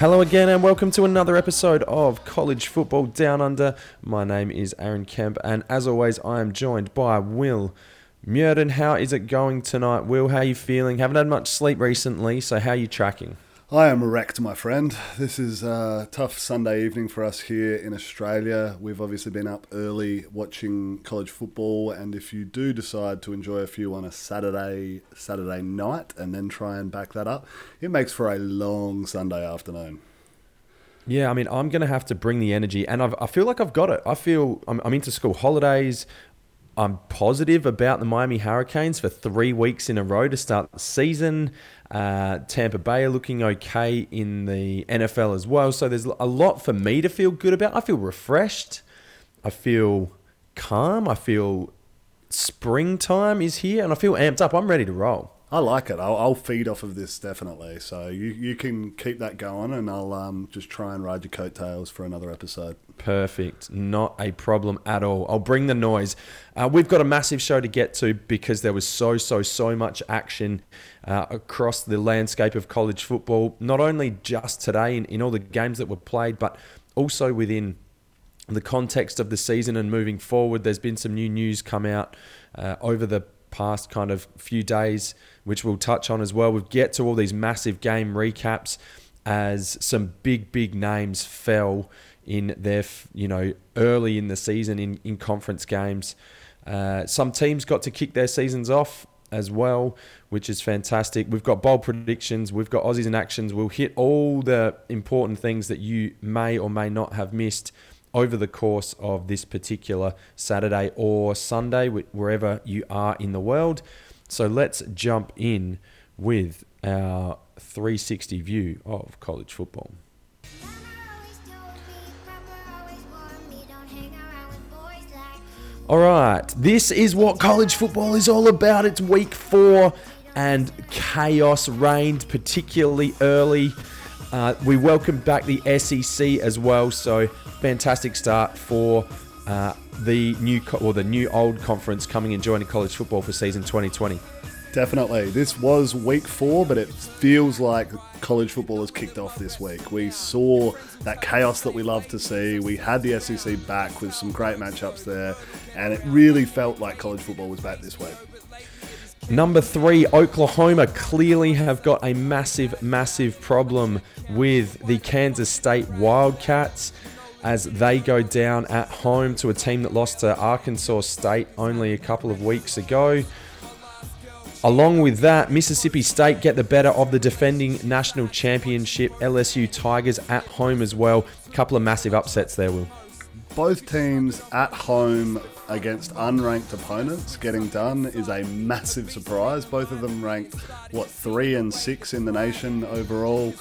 Hello again, and welcome to another episode of College Football Down Under. My name is Aaron Kemp, and as always, I am joined by Will Murden. How is it going tonight, Will? How are you feeling? Haven't had much sleep recently, so how are you tracking? I am wrecked, my friend. This is a tough Sunday evening for us here in Australia. We've obviously been up early watching college football, and if you do decide to enjoy a few on a Saturday Saturday night and then try and back that up, it makes for a long Sunday afternoon. Yeah, I mean, I'm going to have to bring the energy, and I've, I feel like I've got it. I feel I'm, I'm into school holidays. I'm positive about the Miami Hurricanes for three weeks in a row to start the season. Uh, Tampa Bay are looking okay in the NFL as well. So there's a lot for me to feel good about. I feel refreshed. I feel calm. I feel springtime is here and I feel amped up. I'm ready to roll. I like it. I'll, I'll, feed off of this definitely. So you, you can keep that going, and I'll um, just try and ride your coattails for another episode. Perfect. Not a problem at all. I'll bring the noise. Uh, we've got a massive show to get to because there was so, so, so much action uh, across the landscape of college football, not only just today in, in all the games that were played, but also within the context of the season and moving forward. There's been some new news come out uh, over the past kind of few days, which we'll touch on as well. We'll get to all these massive game recaps as some big, big names fell in their, you know, early in the season in, in conference games. Uh, some teams got to kick their seasons off as well, which is fantastic. We've got bold predictions, we've got Aussies and actions. We'll hit all the important things that you may or may not have missed over the course of this particular Saturday or Sunday, wherever you are in the world. So let's jump in with our 360 view of college football. All right, this is what college football is all about. It's week four, and chaos reigned particularly early. Uh, we welcome back the SEC as well, so fantastic start for uh, the new co- or the new old conference coming and joining college football for season 2020. Definitely. This was week four, but it feels like college football has kicked off this week. We saw that chaos that we love to see. We had the SEC back with some great matchups there, and it really felt like college football was back this week. Number three, Oklahoma clearly have got a massive, massive problem with the Kansas State Wildcats as they go down at home to a team that lost to Arkansas State only a couple of weeks ago. Along with that, Mississippi State get the better of the defending national championship LSU Tigers at home as well. A couple of massive upsets there, Will. Both teams at home against unranked opponents getting done is a massive surprise. Both of them ranked, what, three and six in the nation overall.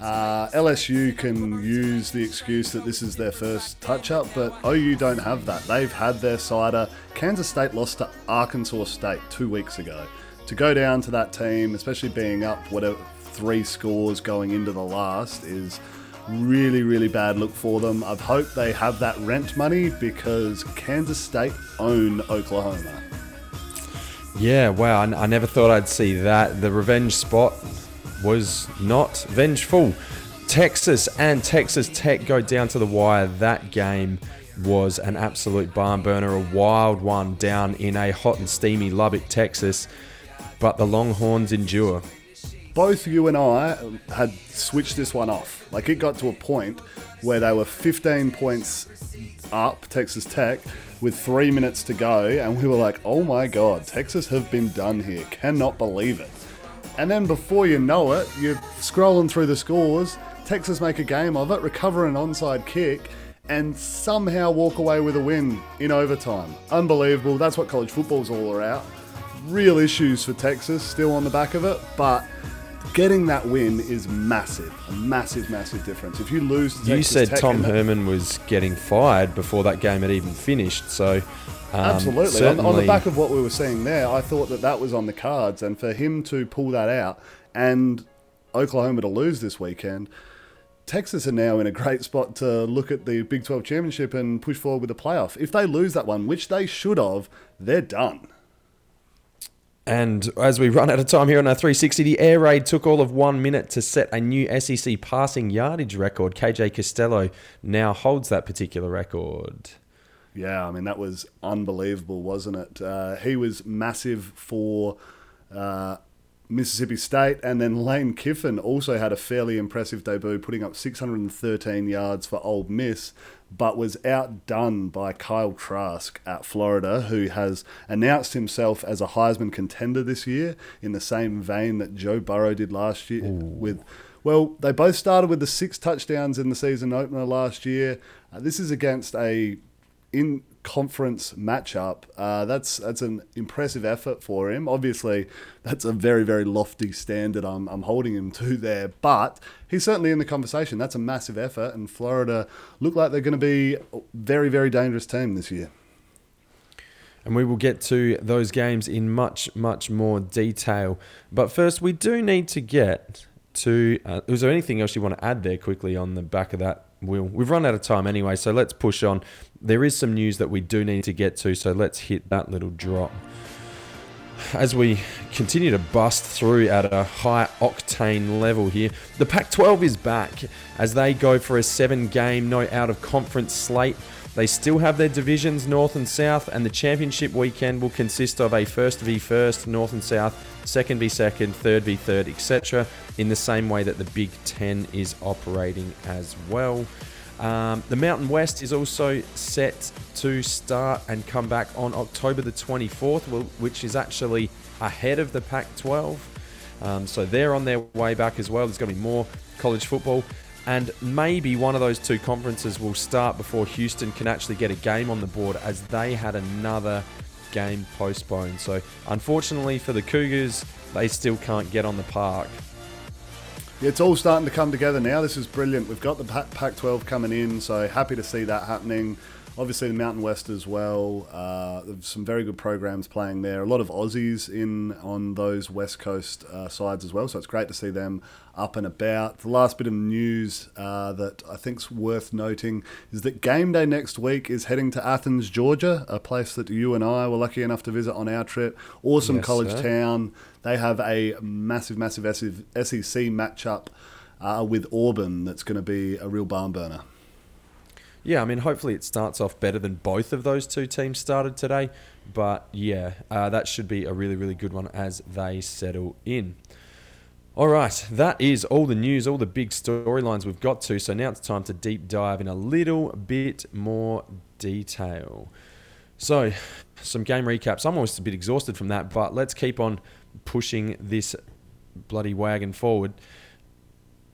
Uh, LSU can use the excuse that this is their first touch up, but OU don't have that. They've had their cider. Kansas State lost to Arkansas State two weeks ago to go down to that team, especially being up whatever three scores going into the last, is really, really bad look for them. I've hope they have that rent money because Kansas State own Oklahoma. Yeah, wow, I, I never thought I'd see that. The revenge spot was not vengeful. Texas and Texas Tech go down to the wire. That game was an absolute barn burner, a wild one down in a hot and steamy Lubbock, Texas but the Longhorns endure. Both you and I had switched this one off. Like it got to a point where they were 15 points up, Texas Tech, with three minutes to go, and we were like, oh my god, Texas have been done here. Cannot believe it. And then before you know it, you're scrolling through the scores, Texas make a game of it, recover an onside kick, and somehow walk away with a win in overtime. Unbelievable. That's what college football's all about real issues for Texas still on the back of it, but getting that win is massive, a massive, massive difference. If you lose, you said Tom Herman was getting fired before that game had even finished, so. Um, Absolutely. On, on, the back of what we were seeing there, I thought that that was on the cards, and for him to pull that out and Oklahoma to lose this weekend, Texas are now in a great spot to look at the Big 12 championship and push forward with the playoff. If they lose that one, which they should have, they're done. And as we run out of time here on our 360, the air raid took all of one minute to set a new SEC passing yardage record. KJ Costello now holds that particular record. Yeah, I mean, that was unbelievable, wasn't it? Uh, he was massive for uh, Mississippi State, and then Lane Kiffin also had a fairly impressive debut, putting up 613 yards for Ole Miss but was outdone by Kyle Trask at Florida, who has announced himself as a Heisman contender this year in the same vein that Joe Burrow did last year. Ooh. With well, they both started with the six touchdowns in the season opener last year. Uh, this is against a in conference matchup. Uh, that's that's an impressive effort for him. Obviously, that's a very very lofty standard I'm I'm holding him to there, but he's certainly in the conversation. That's a massive effort, and Florida look like they're going to be a very very dangerous team this year. And we will get to those games in much much more detail. But first, we do need to get to. Uh, was there anything else you want to add there quickly on the back of that? Will we've run out of time anyway, so let's push on there is some news that we do need to get to, so let's hit that little drop. As we continue to bust through at a high octane level here, the Pac 12 is back as they go for a seven game, no out of conference slate. They still have their divisions, North and South, and the championship weekend will consist of a first v first, North and South, second v second, third v third, etc., in the same way that the Big Ten is operating as well. Um, the Mountain West is also set to start and come back on October the 24th, which is actually ahead of the Pac 12. Um, so they're on their way back as well. There's going to be more college football. And maybe one of those two conferences will start before Houston can actually get a game on the board as they had another game postponed. So, unfortunately for the Cougars, they still can't get on the park it's all starting to come together now. This is brilliant. We've got the Pac 12 coming in, so happy to see that happening. Obviously, the Mountain West as well. Uh, some very good programs playing there. A lot of Aussies in on those West Coast uh, sides as well, so it's great to see them up and about. The last bit of news uh, that I think's worth noting is that game day next week is heading to Athens, Georgia, a place that you and I were lucky enough to visit on our trip. Awesome yes, college sir. town. They have a massive, massive SEC matchup uh, with Auburn that's going to be a real barn burner. Yeah, I mean, hopefully it starts off better than both of those two teams started today. But yeah, uh, that should be a really, really good one as they settle in. All right, that is all the news, all the big storylines we've got to. So now it's time to deep dive in a little bit more detail. So, some game recaps. I'm almost a bit exhausted from that, but let's keep on pushing this bloody wagon forward.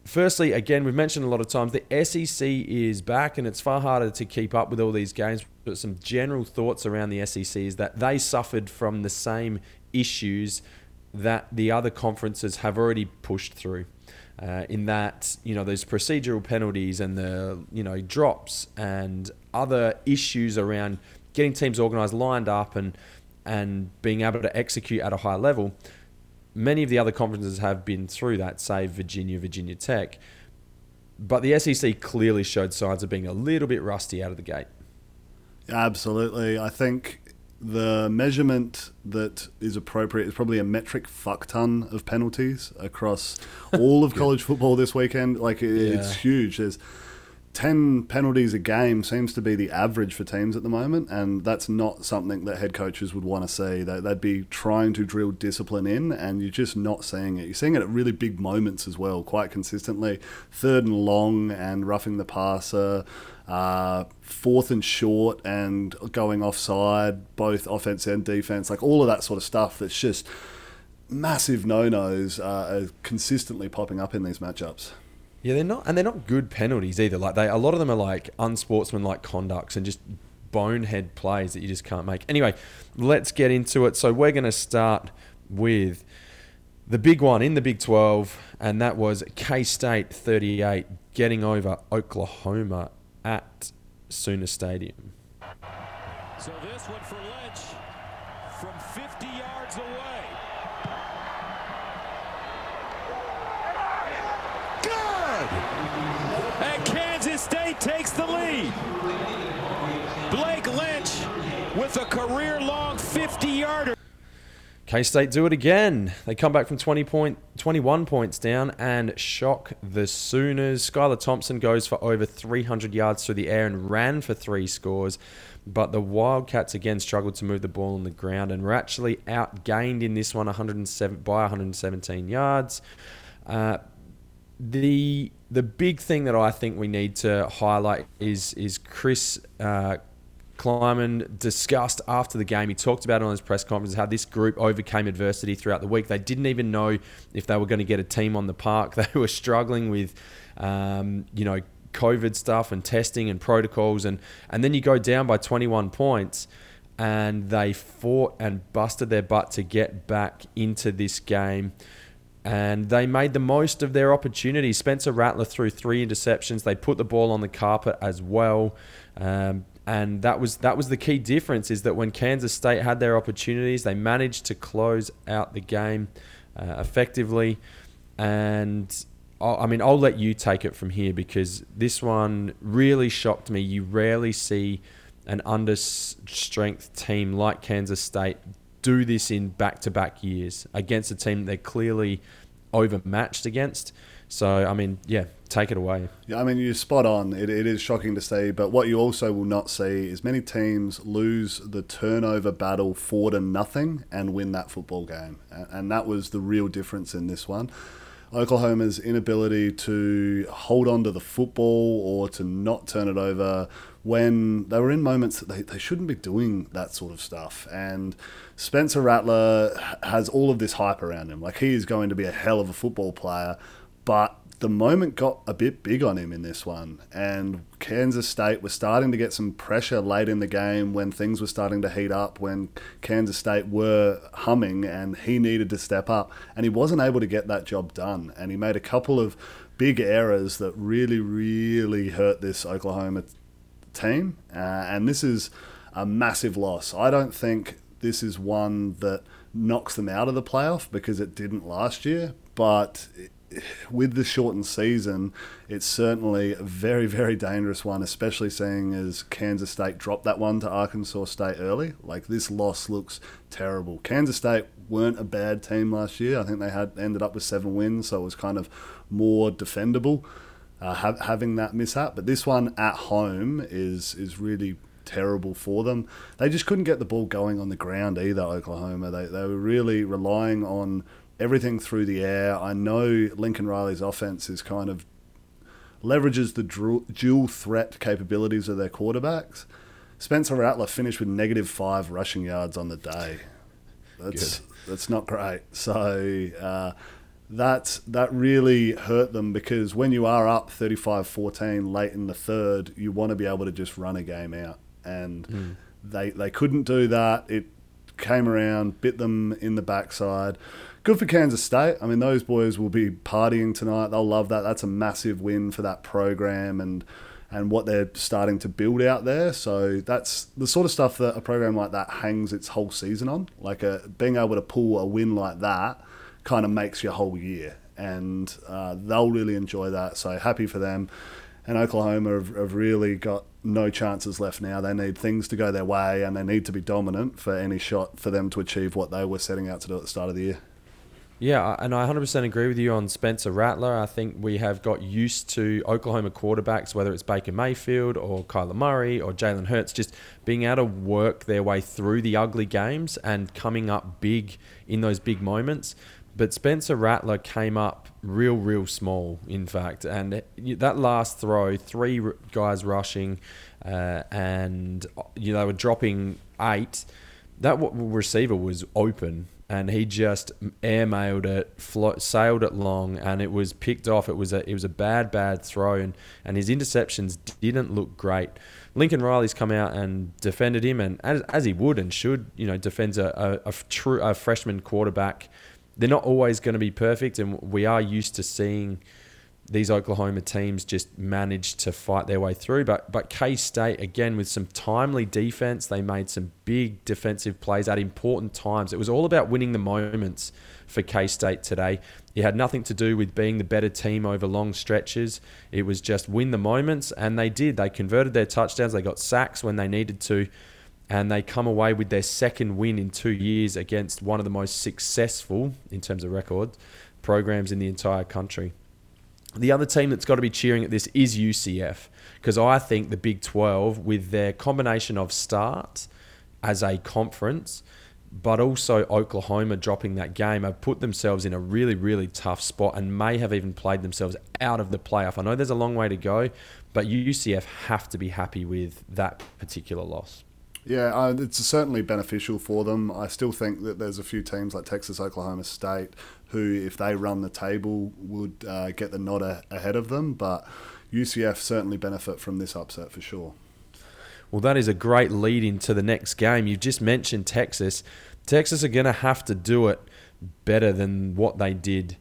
Firstly, again, we've mentioned a lot of times the SEC is back and it's far harder to keep up with all these games. But some general thoughts around the SEC is that they suffered from the same issues that the other conferences have already pushed through. Uh, in that you know there's procedural penalties and the you know drops and other issues around getting teams organised, lined up, and and being able to execute at a high level. Many of the other conferences have been through that, say Virginia, Virginia Tech. But the SEC clearly showed signs of being a little bit rusty out of the gate. Absolutely. I think the measurement that is appropriate is probably a metric fuck ton of penalties across all of college football this weekend. Like, it's yeah. huge. There's 10 penalties a game seems to be the average for teams at the moment, and that's not something that head coaches would want to see. They'd be trying to drill discipline in, and you're just not seeing it. You're seeing it at really big moments as well, quite consistently. Third and long, and roughing the passer, uh, fourth and short, and going offside, both offense and defense, like all of that sort of stuff that's just massive no nos uh, are consistently popping up in these matchups. Yeah, they're not, and they're not good penalties either. Like they, a lot of them are like unsportsmanlike conducts and just bonehead plays that you just can't make. Anyway, let's get into it. So we're going to start with the big one in the Big 12, and that was K State 38 getting over Oklahoma at Sooner Stadium. So this one for And Kansas State takes the lead. Blake Lynch with a career-long 50-yarder. K State do it again. They come back from 20 point, 21 points down and shock the Sooners. Skylar Thompson goes for over 300 yards through the air and ran for three scores. But the Wildcats again struggled to move the ball on the ground and were actually outgained in this one 107 by 117 yards. Uh, the the big thing that I think we need to highlight is is Chris uh, Klieman discussed after the game. He talked about it on his press conference how this group overcame adversity throughout the week. They didn't even know if they were going to get a team on the park. They were struggling with, um, you know, COVID stuff and testing and protocols, and and then you go down by 21 points, and they fought and busted their butt to get back into this game and they made the most of their opportunities. Spencer Rattler threw three interceptions. They put the ball on the carpet as well. Um, and that was that was the key difference is that when Kansas State had their opportunities, they managed to close out the game uh, effectively. And I'll, I mean, I'll let you take it from here because this one really shocked me. You rarely see an under strength team like Kansas State do this in back to back years against a team they're clearly overmatched against. So, I mean, yeah, take it away. Yeah, I mean, you're spot on. It, it is shocking to see, but what you also will not see is many teams lose the turnover battle four to nothing and win that football game. And that was the real difference in this one. Oklahoma's inability to hold on to the football or to not turn it over when they were in moments that they, they shouldn't be doing that sort of stuff. And Spencer Rattler has all of this hype around him. Like he is going to be a hell of a football player but the moment got a bit big on him in this one, and Kansas State was starting to get some pressure late in the game when things were starting to heat up, when Kansas State were humming, and he needed to step up, and he wasn't able to get that job done, and he made a couple of big errors that really, really hurt this Oklahoma team, uh, and this is a massive loss. I don't think this is one that knocks them out of the playoff because it didn't last year, but with the shortened season, it's certainly a very, very dangerous one, especially seeing as Kansas State dropped that one to Arkansas State early. Like this loss looks terrible. Kansas State weren't a bad team last year. I think they had ended up with seven wins, so it was kind of more defendable uh, ha- having that mishap. But this one at home is is really terrible for them. They just couldn't get the ball going on the ground either. Oklahoma. They they were really relying on everything through the air. I know Lincoln Riley's offense is kind of leverages the dual threat capabilities of their quarterbacks. Spencer Rattler finished with negative five rushing yards on the day. That's Good. that's not great. So uh, that that really hurt them because when you are up 35-14 late in the third, you want to be able to just run a game out, and mm. they they couldn't do that. It came around, bit them in the backside good for Kansas State. I mean, those boys will be partying tonight. They'll love that. That's a massive win for that program and and what they're starting to build out there. So that's the sort of stuff that a program like that hangs its whole season on. Like a, being able to pull a win like that kind of makes your whole year, and uh, they'll really enjoy that. So happy for them. And Oklahoma have, have really got no chances left now. They need things to go their way, and they need to be dominant for any shot for them to achieve what they were setting out to do at the start of the year. Yeah, and I 100% agree with you on Spencer Rattler. I think we have got used to Oklahoma quarterbacks, whether it's Baker Mayfield or Kyler Murray or Jalen Hurts, just being able to work their way through the ugly games and coming up big in those big moments. But Spencer Rattler came up real, real small, in fact. And that last throw, three guys rushing, uh, and you know, they were dropping eight. That receiver was open and he just airmailed it, flo- sailed it long, and it was picked off. It was a it was a bad bad throw, and and his interceptions didn't look great. Lincoln Riley's come out and defended him, and as, as he would and should, you know, defends a, a, a true a freshman quarterback. They're not always going to be perfect, and we are used to seeing these Oklahoma teams just manage to fight their way through. But but K State again with some timely defense, they made some big defensive plays at important times. It was all about winning the moments for K State today. It had nothing to do with being the better team over long stretches. It was just win the moments, and they did. They converted their touchdowns. They got sacks when they needed to. And they come away with their second win in two years against one of the most successful, in terms of record, programs in the entire country. The other team that's got to be cheering at this is UCF because I think the Big 12, with their combination of start as a conference, but also Oklahoma dropping that game, have put themselves in a really, really tough spot and may have even played themselves out of the playoff. I know there's a long way to go, but UCF have to be happy with that particular loss. Yeah, uh, it's certainly beneficial for them. I still think that there's a few teams like Texas, Oklahoma State, who, if they run the table, would uh, get the nod a- ahead of them. But UCF certainly benefit from this upset for sure. Well, that is a great lead into the next game. You've just mentioned Texas. Texas are going to have to do it better than what they did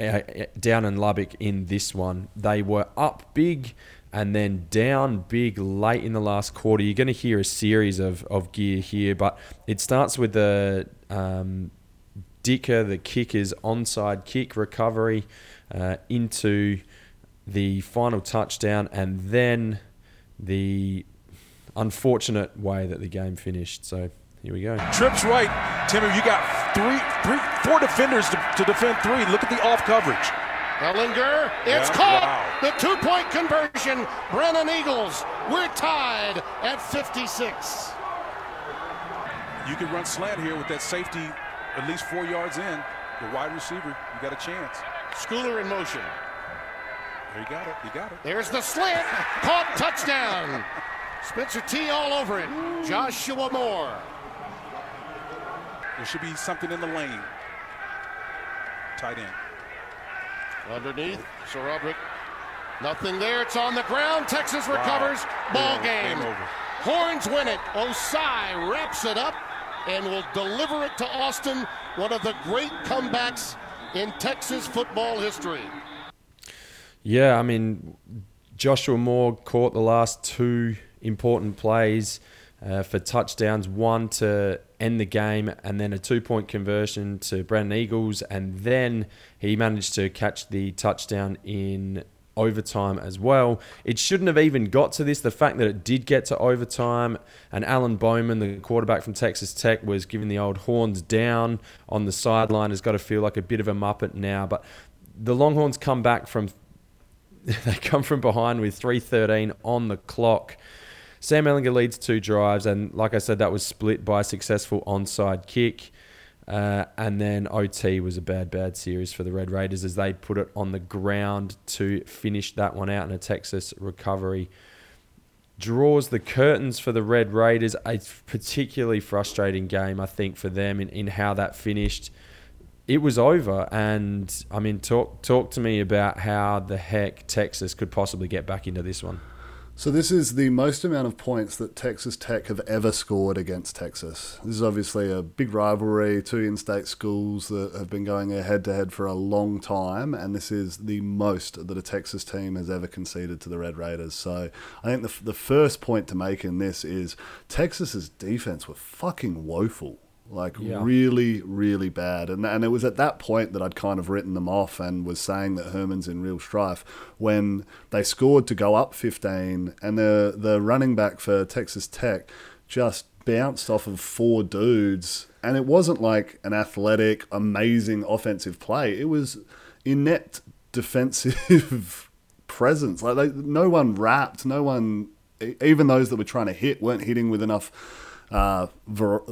uh, down in Lubbock in this one. They were up big and then down big late in the last quarter. You're going to hear a series of, of gear here, but it starts with the um, Dicker, the kicker's onside kick recovery uh, into the final touchdown, and then the unfortunate way that the game finished. So here we go. Trips right, Timmy. You got three, three, four defenders to, to defend three. Look at the off coverage. Ehlinger, it's Yeah, caught. wow. The two-point conversion. Brennan Eagles. We're tied at 56. You can run slant here with that safety at least four yards in. The wide receiver, you got a chance. Schooler in motion. There you got it. You got it. There's the slant. Caught touchdown. Spencer T all over it. Joshua Moore. There should be something in the lane. Tight end. Underneath, SaRodorick. Nothing there. It's on the ground. Texas recovers. Ball Game game. Horns win it. Ossai wraps it up and will deliver it to Austin. One of the great comebacks in Texas football history. Yeah, I mean, Joshua Moore caught the last two important plays uh, for touchdowns one to end the game, and then a two point conversion to Brandon Eagles. And then he managed to catch the touchdown in overtime as well. It shouldn't have even got to this. The fact that it did get to overtime, and Alan Bowman, the quarterback from Texas Tech, was giving the old horns down on the sideline, has got to feel like a bit of a muppet now. But the Longhorns come back from they come from behind with 3.13 on the clock. Sam Ehlinger leads two drives, and like I said, that was split by a successful onside kick. Uh, and then OT was a bad, bad series for the Red Raiders as they put it on the ground to finish that one out in a Texas recovery. Draws the curtains for the Red Raiders. A particularly frustrating game, I think, for them in, in how that finished it was over and i mean talk talk to me about how the heck texas could possibly get back into this one So this is the most amount of points that Texas Tech have ever scored against Texas. This is obviously a big rivalry, two in-state schools that have been going head to head for a long time, and this is the most that a Texas team has ever conceded to the Red Raiders. So I think the the first point to make in this is Texas's defense were fucking woeful. Like Yeah. really, really bad, and and it was at that point that I'd kind of written them off and was saying that Herman's in real strife when they scored to go up 15, and the the running back for Texas Tech just bounced off of four dudes, and it wasn't like an athletic, amazing offensive play. It was inept defensive presence. Like they, no one wrapped, no one, even those that were trying to hit weren't hitting with enough uh, ver-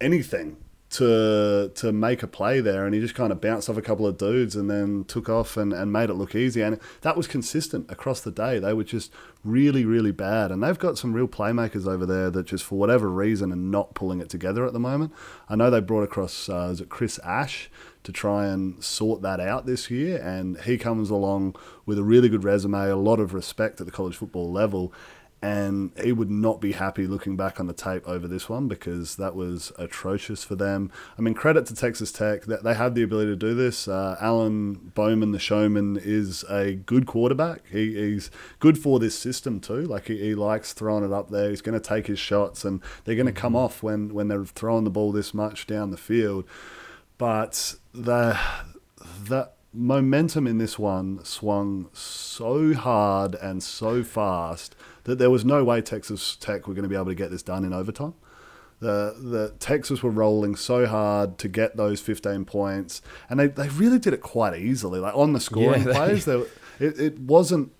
anything to to make a play there, and he just kind of bounced off a couple of dudes and then took off and, and made it look easy. And that was consistent across the day. They were just really, really bad, and they've got some real playmakers over there that just for whatever reason are not pulling it together at the moment. I know they brought across uh, is it Chris Ash to try and sort that out this year, and he comes along with a really good resume, a lot of respect at the college football level and he would not be happy looking back on the tape over this one because that was atrocious for them. I mean, credit to Texas Tech that they have the ability to do this. Uh, Alan Bowman, the showman, is a good quarterback. He, he's good for this system too. Like he, he likes throwing it up there. He's going to take his shots, and they're going to come off when when they're throwing the ball this much down the field. But the the momentum in this one swung so hard and so fast that there was no way Texas Tech were going to be able to get this done in overtime. The the Texas were rolling so hard to get those 15 points, and they, they really did it quite easily. Like on the scoring Yeah, they- plays, they, it, it wasn't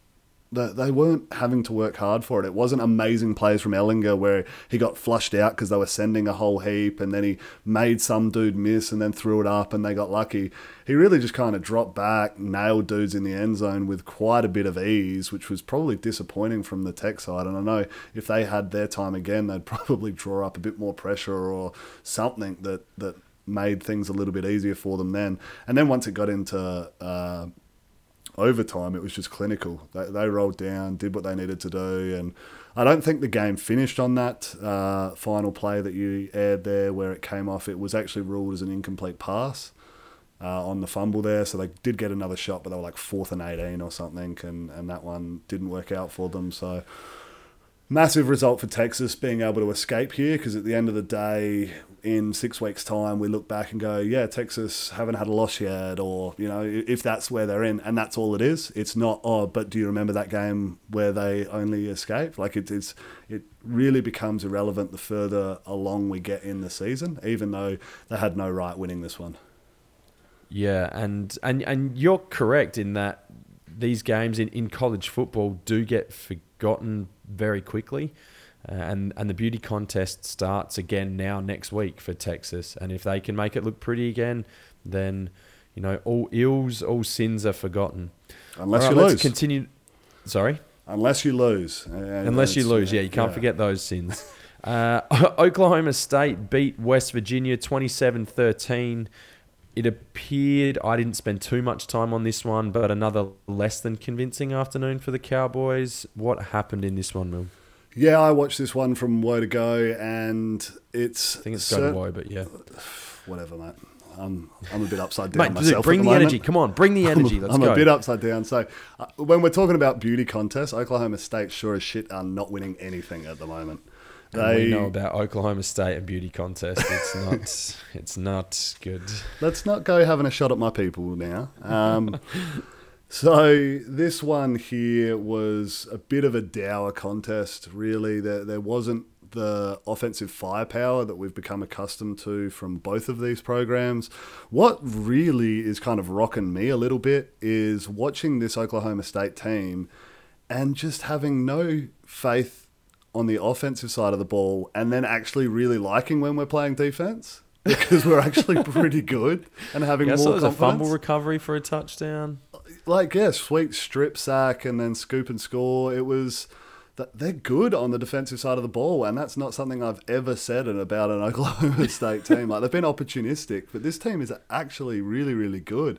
that they weren't having to work hard for it. It wasn't amazing plays from Ehlinger where he got flushed out because they were sending a whole heap and then he made some dude miss and then threw it up and they got lucky. He really just kind of dropped back, nailed dudes in the end zone with quite a bit of ease, which was probably disappointing from the tech side. And I know if they had their time again, they'd probably draw up a bit more pressure or something that, that made things a little bit easier for them then. And then once it got into uh, overtime, it was just clinical. They, they rolled down, did what they needed to do, and I don't think the game finished on that uh, final play that you aired there, where it came off. It was actually ruled as an incomplete pass uh, on the fumble there, so they did get another shot, but they were like fourth and eighteen or something, and and that one didn't work out for them. So. Massive result for Texas being able to escape here because at the end of the day, in six weeks' time, we look back and go, yeah, Texas haven't had a loss yet, or, you know, if that's where they're in, and that's all it is. It's not, oh, but do you remember that game where they only escaped? Like, it, it's, it really becomes irrelevant the further along we get in the season, even though they had no right winning this one. Yeah, and and and you're correct in that these games in, in college football do get forgotten very quickly. Uh, and and the beauty contest starts again now next week for Texas. And if they can make it look pretty again, then you know all ills, all sins are forgotten. Unless All you lose. let's continue. Sorry, Unless you lose. Uh, unless you lose, yeah, you can't yeah. forget those sins. Uh, Oklahoma State beat West Virginia 27-13. It appeared I didn't spend too much time on this one, but another less than convincing afternoon for the Cowboys. What happened in this one, Will? Yeah, I watched this one from Woe to Go, and it's I think it's go to woe, but yeah. whatever, mate. I'm I'm a bit upside down Mate, myself. bring at the, moment. energy. Come on, bring the energy. Let's I'm a bit upside down. So, uh, when we're talking about beauty contests, Oklahoma State sure as shit are not winning anything at the moment. And They we know about Oklahoma State and beauty contest. It's not. it's not good. let's not go having a shot at my people now. Um, so this one here was a bit of a dour contest. Really, there there wasn't the offensive firepower that we've become accustomed to from both of these programs. What really is kind of rocking me a little bit is watching this Oklahoma State team and just having no faith on the offensive side of the ball and then actually really liking when we're playing defense because we're actually pretty good and having Yeah, more so there's a fumble recovery for a touchdown. Like yeah, sweet strip sack and then scoop and score. It was that they're good on the defensive side of the ball, and that's not something I've ever said about an Oklahoma State team. Like they've been opportunistic, but this team is actually really, really good.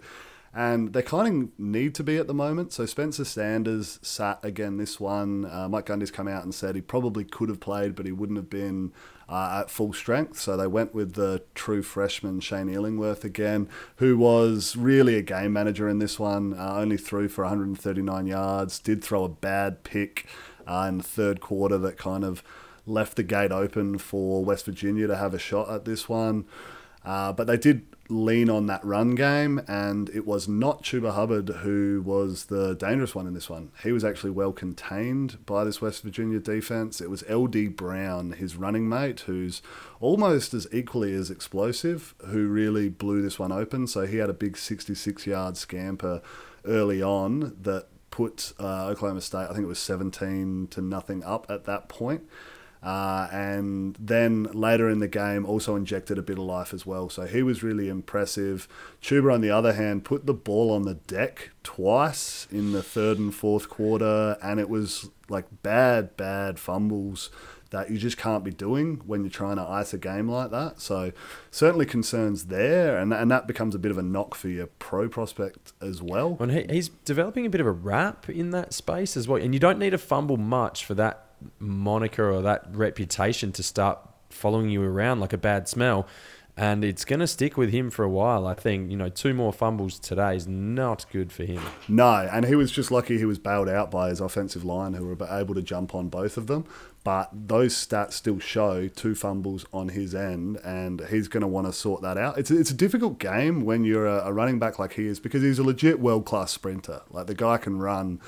And they kind of need to be at the moment. So Spencer Sanders sat again this one. Uh, Mike Gundy's come out and said he probably could have played, but he wouldn't have been uh, at full strength. So they went with the true freshman Shane Illingworth again, who was really a game manager in this one. Uh, only threw for 139 yards, did throw a bad pick uh, in the third quarter that kind of left the gate open for West Virginia to have a shot at this one. Uh, but they did lean on that run game, and it was not Chuba Hubbard who was the dangerous one in this one. He was actually well contained by this West Virginia defense. It was LD Brown, his running mate, who's almost as equally as explosive, who really blew this one open. So he had a big 66 yard scamper early on that put uh, Oklahoma State, I think it was 17 to nothing up at that point. Uh, and then later in the game, also injected a bit of life as well. So he was really impressive. Chuba, on the other hand, put the ball on the deck twice in the third and fourth quarter, and it was like bad, bad fumbles that you just can't be doing when you're trying to ice a game like that. So certainly concerns there, and and that becomes a bit of a knock for your pro prospect as well. And he, he's developing a bit of a rap in that space as well. And you don't need to fumble much for that moniker or that reputation to start following you around like a bad smell. And it's going to stick with him for a while. I think, you know, two more fumbles today is not good for him. No, and he was just lucky he was bailed out by his offensive line who were able to jump on both of them. But those stats still show two fumbles on his end, and he's going to want to sort that out. It's a, it's a difficult game when you're a, a running back like he is because he's a legit world class sprinter. Like the guy can run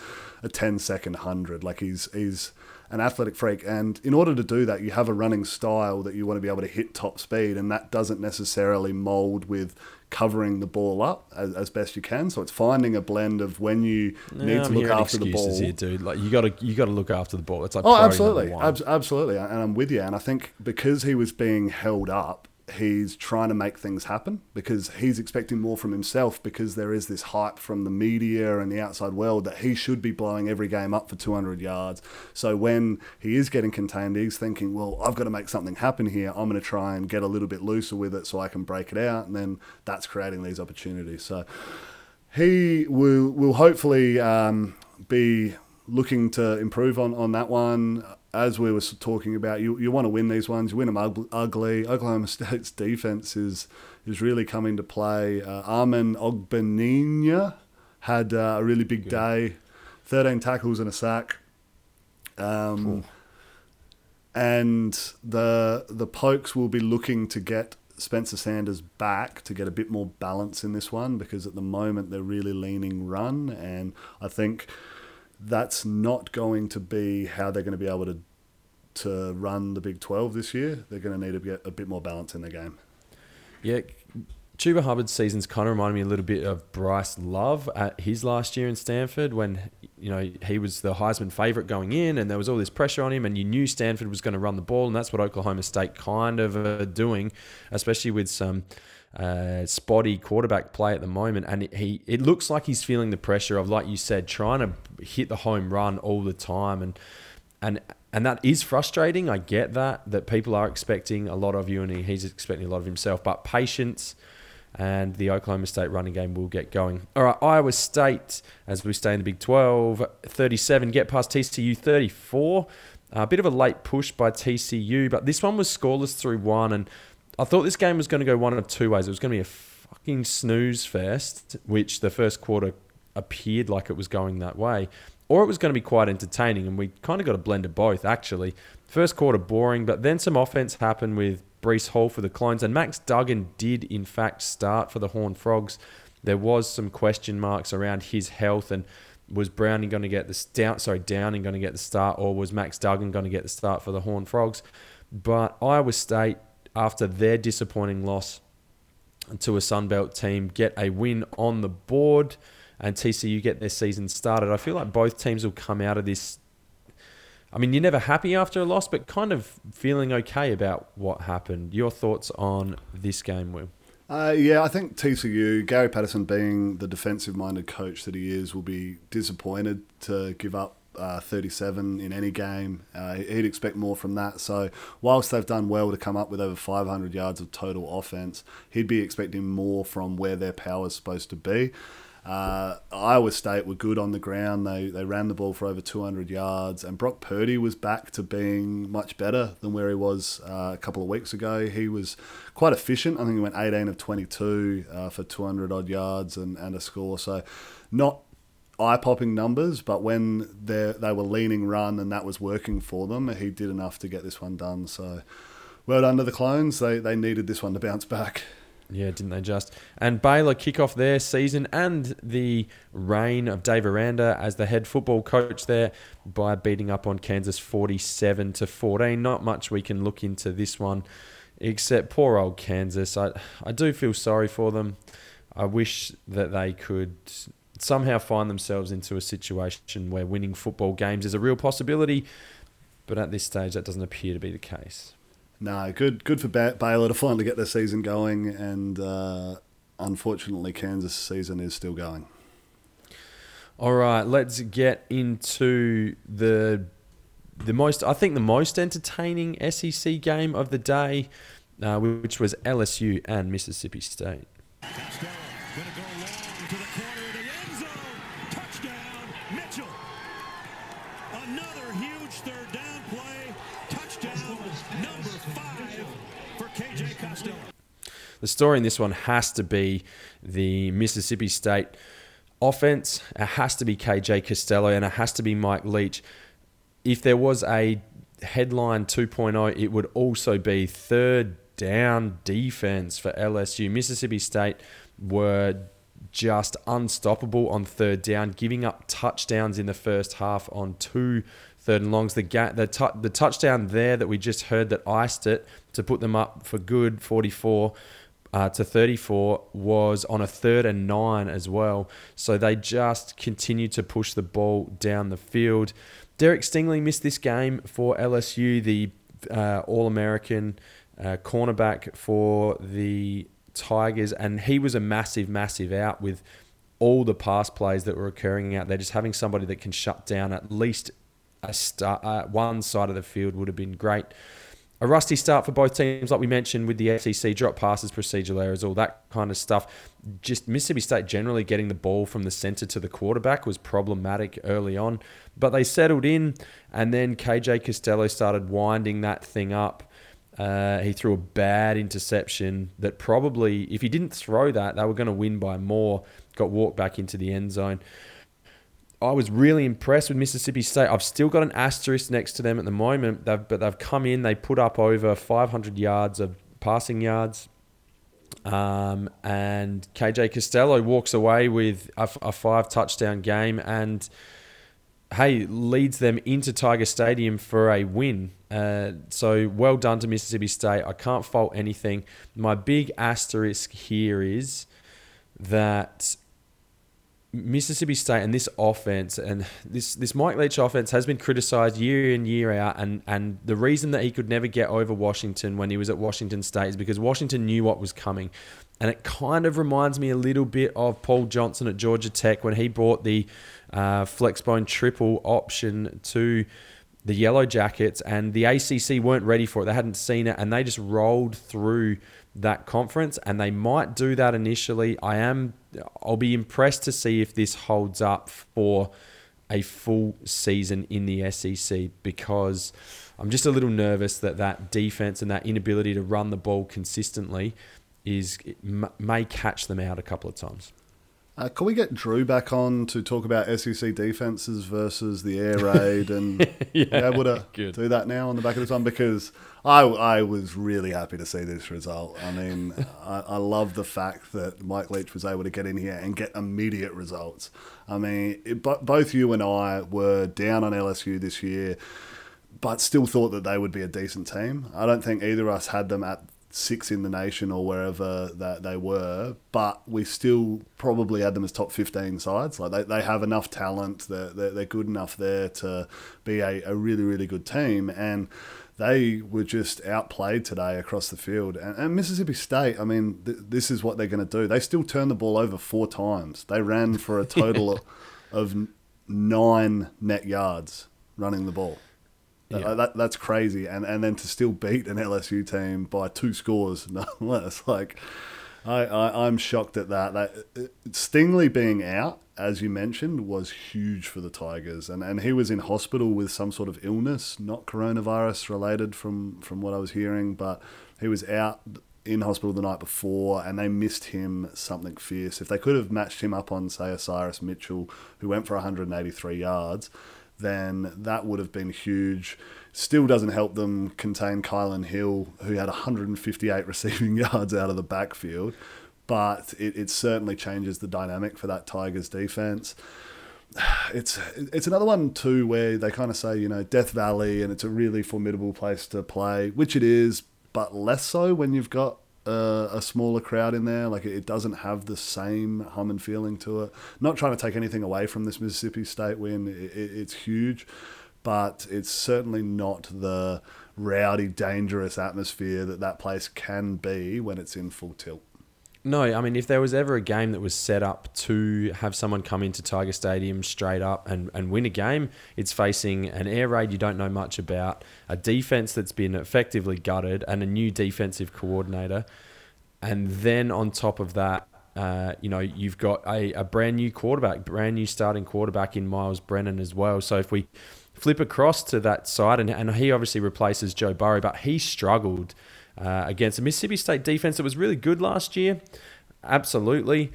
a 10 second hundred. Like he's he's an athletic freak, and in order to do that, you have a running style that you want to be able to hit top speed, and that doesn't necessarily mold with covering the ball up as, as best you can. So it's finding a blend of when you need to I'm look hearing after the ball. here, dude. Like you got to you got to look after the ball. It's like Oh, absolutely. Abs- absolutely, and I'm with you. And I think because he was being held up, he's trying to make things happen because he's expecting more from himself because there is this hype from the media and the outside world that he should be blowing every game up for 200 yards. So when he is getting contained, he's thinking, well, I've got to make something happen here. I'm going to try and get a little bit looser with it so I can break it out, and then that's creating these opportunities. So he will will hopefully um, be looking to improve on, on that one. As we were talking about, you, you want to win these ones. You win them ugly. Oklahoma State's defense is is really coming to play. Uh, Amen Ogbongbemiga had uh, a really big day, 13 tackles and a sack. Um, and the the Pokes will be looking to get Spencer Sanders back to get a bit more balance in this one because at the moment they're really leaning run, and I think that's not going to be how they're going to be able to to run the Big Twelve this year. They're going to need to get a bit more balance in their game. Yeah, Chuba Hubbard's season's kind of reminded me a little bit of Bryce Love at his last year in Stanford when you know he was the Heisman favorite going in, and there was all this pressure on him, and you knew Stanford was going to run the ball, and that's what Oklahoma State kind of are doing, especially with some. Uh, spotty quarterback play at the moment, and he it looks like he's feeling the pressure of, like you said, trying to hit the home run all the time, and and and that is frustrating. I get that that people are expecting a lot of you, and he, he's expecting a lot of himself. But patience, and the Oklahoma State running game will get going. All right, Iowa State, as we stay in the Big 12, 37, get past TCU 34. A bit of a late push by TCU, but this one was scoreless through one, and I thought this game was going to go one of two ways. It was going to be a fucking snooze fest, which the first quarter appeared like it was going that way, or it was going to be quite entertaining, and we kind of got a blend of both, actually. First quarter boring, but then some offense happened with Breece Hall for the Clones, and Max Duggan did, in fact, start for the Horned Frogs. There was some question marks around his health, and was Browning going to get the down? Sorry, Downing going to get the start, or was Max Duggan going to get the start for the Horned Frogs? But Iowa State, after their disappointing loss to a Sunbelt team, get a win on the board, and TCU get their season started. I feel like both teams will come out of this. I mean, you're never happy after a loss, but kind of feeling okay about what happened. Your thoughts on this game, Will? Uh, yeah, I think TCU, Gary Patterson being the defensive minded coach that he is, will be disappointed to give up uh, 37 in any game. Uh, he'd expect more from that. So, whilst they've done well to come up with over 500 yards of total offense, he'd be expecting more from where their power is supposed to be. Uh, Iowa State were good on the ground. They they ran the ball for over 200 yards, and Brock Purdy was back to being much better than where he was uh, a couple of weeks ago. He was quite efficient. I think he went 18 of 22 uh, for 200 odd yards and, and a score. So not eye popping numbers, but when they they were leaning run and that was working for them, he did enough to get this one done. So well done to the clones. They they needed this one to bounce back. Yeah, didn't they just? And Baylor kick off their season and the reign of Dave Aranda as the head football coach there by beating up on Kansas 47 to 14. Not much we can look into this one, except poor old Kansas. I, I do feel sorry for them. I wish that they could somehow find themselves into a situation where winning football games is a real possibility, but at this stage, that doesn't appear to be the case. No, good good for Baylor to finally get their season going, and uh, unfortunately, Kansas' season is still going. All right, let's get into the the most I think the most entertaining SEC game of the day, uh, which was LSU and Mississippi State. Costello gonna go long to the corner of the end zone. Touchdown, Mitchell. Another huge third down play. Touchdown, number five for KJ Costello. The story in this one has to be the Mississippi State offense. It has to be KJ Costello and it has to be Mike Leach. If there was a headline 2.0, it would also be third down defense for LSU. Mississippi State were just unstoppable on third down, giving up touchdowns in the first half on two third and longs. The ga- the, tu- the touchdown there that we just heard that iced it to put them up for good 44 uh, to 34 was on a third and nine as well. So they just continued to push the ball down the field. Derek Stingley missed this game for LSU, the uh, All American uh, cornerback for the Tigers, and he was a massive, massive out with all the pass plays that were occurring out there. Just having somebody that can shut down at least a start, uh, one side of the field would have been great. A rusty start for both teams, like we mentioned with the SEC, drop passes, procedural errors, all that kind of stuff. Just Mississippi State generally getting the ball from the center to the quarterback was problematic early on, but they settled in, and then KJ Costello started winding that thing up. Uh, he threw a bad interception that probably, if he didn't throw that, they were going to win by more. Got walked back into the end zone. I was really impressed with Mississippi State. I've still got an asterisk next to them at the moment, they've, but they've come in. They put up over 500 yards of passing yards. Um, and KJ Costello walks away with a, a five touchdown game and, hey, leads them into Tiger Stadium for a win. Uh, so well done to Mississippi State. I can't fault anything. My big asterisk here is that Mississippi State and this offense and this this Mike Leach offense has been criticized year in year out and and the reason that he could never get over Washington when he was at Washington State is because Washington knew what was coming. And it kind of reminds me a little bit of Paul Johnson at Georgia Tech when he brought the uh, flexbone triple option to the Yellow Jackets and the ACC weren't ready for it. They hadn't seen it and they just rolled through that conference and they might do that initially. I am I'll be impressed to see if this holds up for a full season in the SEC because I'm just a little nervous that that defense and that inability to run the ball consistently is may catch them out a couple of times. Uh, can we get Drew back on to talk about SEC defenses versus the air raid and yeah, be able to good. do that now on the back of the time? Because I, I was really happy to see this result. I mean, I, I love the fact that Mike Leach was able to get in here and get immediate results. I mean, it, both you and I were down on LSU this year, but still thought that they would be a decent team. I don't think either of us had them at six in the nation or wherever that they were, but we still probably had them as top 15 sides. Like they, they have enough talent, they're, they're, they're good enough there to be a, a really, really good team. And they were just outplayed today across the field. And, and Mississippi State, I mean, th- this is what they're going to do. They still turned the ball over four times. They ran for a total of nine net yards running the ball. Yeah. That, that's crazy, and and then to still beat an LSU team by two scores, no less. Like, I, I am shocked at that. That uh, Stingley being out, as you mentioned, was huge for the Tigers, and and he was in hospital with some sort of illness, not coronavirus related, from from what I was hearing, but he was out in hospital the night before and they missed him something fierce. If they could have matched him up on, say, Osiris Mitchell, who went for 183 yards, then that would have been huge. Still doesn't help them contain Kylan Hill, who had 158 receiving yards out of the backfield, but it, it certainly changes the dynamic for that Tigers defense. It's it's another one too where they kind of say you know Death Valley and it's a really formidable place to play, which it is, but less so when you've got a, a, smaller crowd in there. Like it doesn't have the same hum and feeling to it. Not trying to take anything away from this Mississippi State win. It, it, it's huge, but it's certainly not the rowdy, dangerous atmosphere that that place can be when it's in full tilt. No, I mean, if there was ever a game that was set up to have someone come into Tiger Stadium straight up and, and win a game, it's facing an air raid you don't know much about, a defense that's been effectively gutted, and a new defensive coordinator. And then on top of that, uh, you know, you've got a, a brand new quarterback, brand new starting quarterback in Myles Brennan as well. So if we flip across to that side, and, and he obviously replaces Joe Burrow, but he struggled uh, against a Mississippi State defense that was really good last year. Absolutely.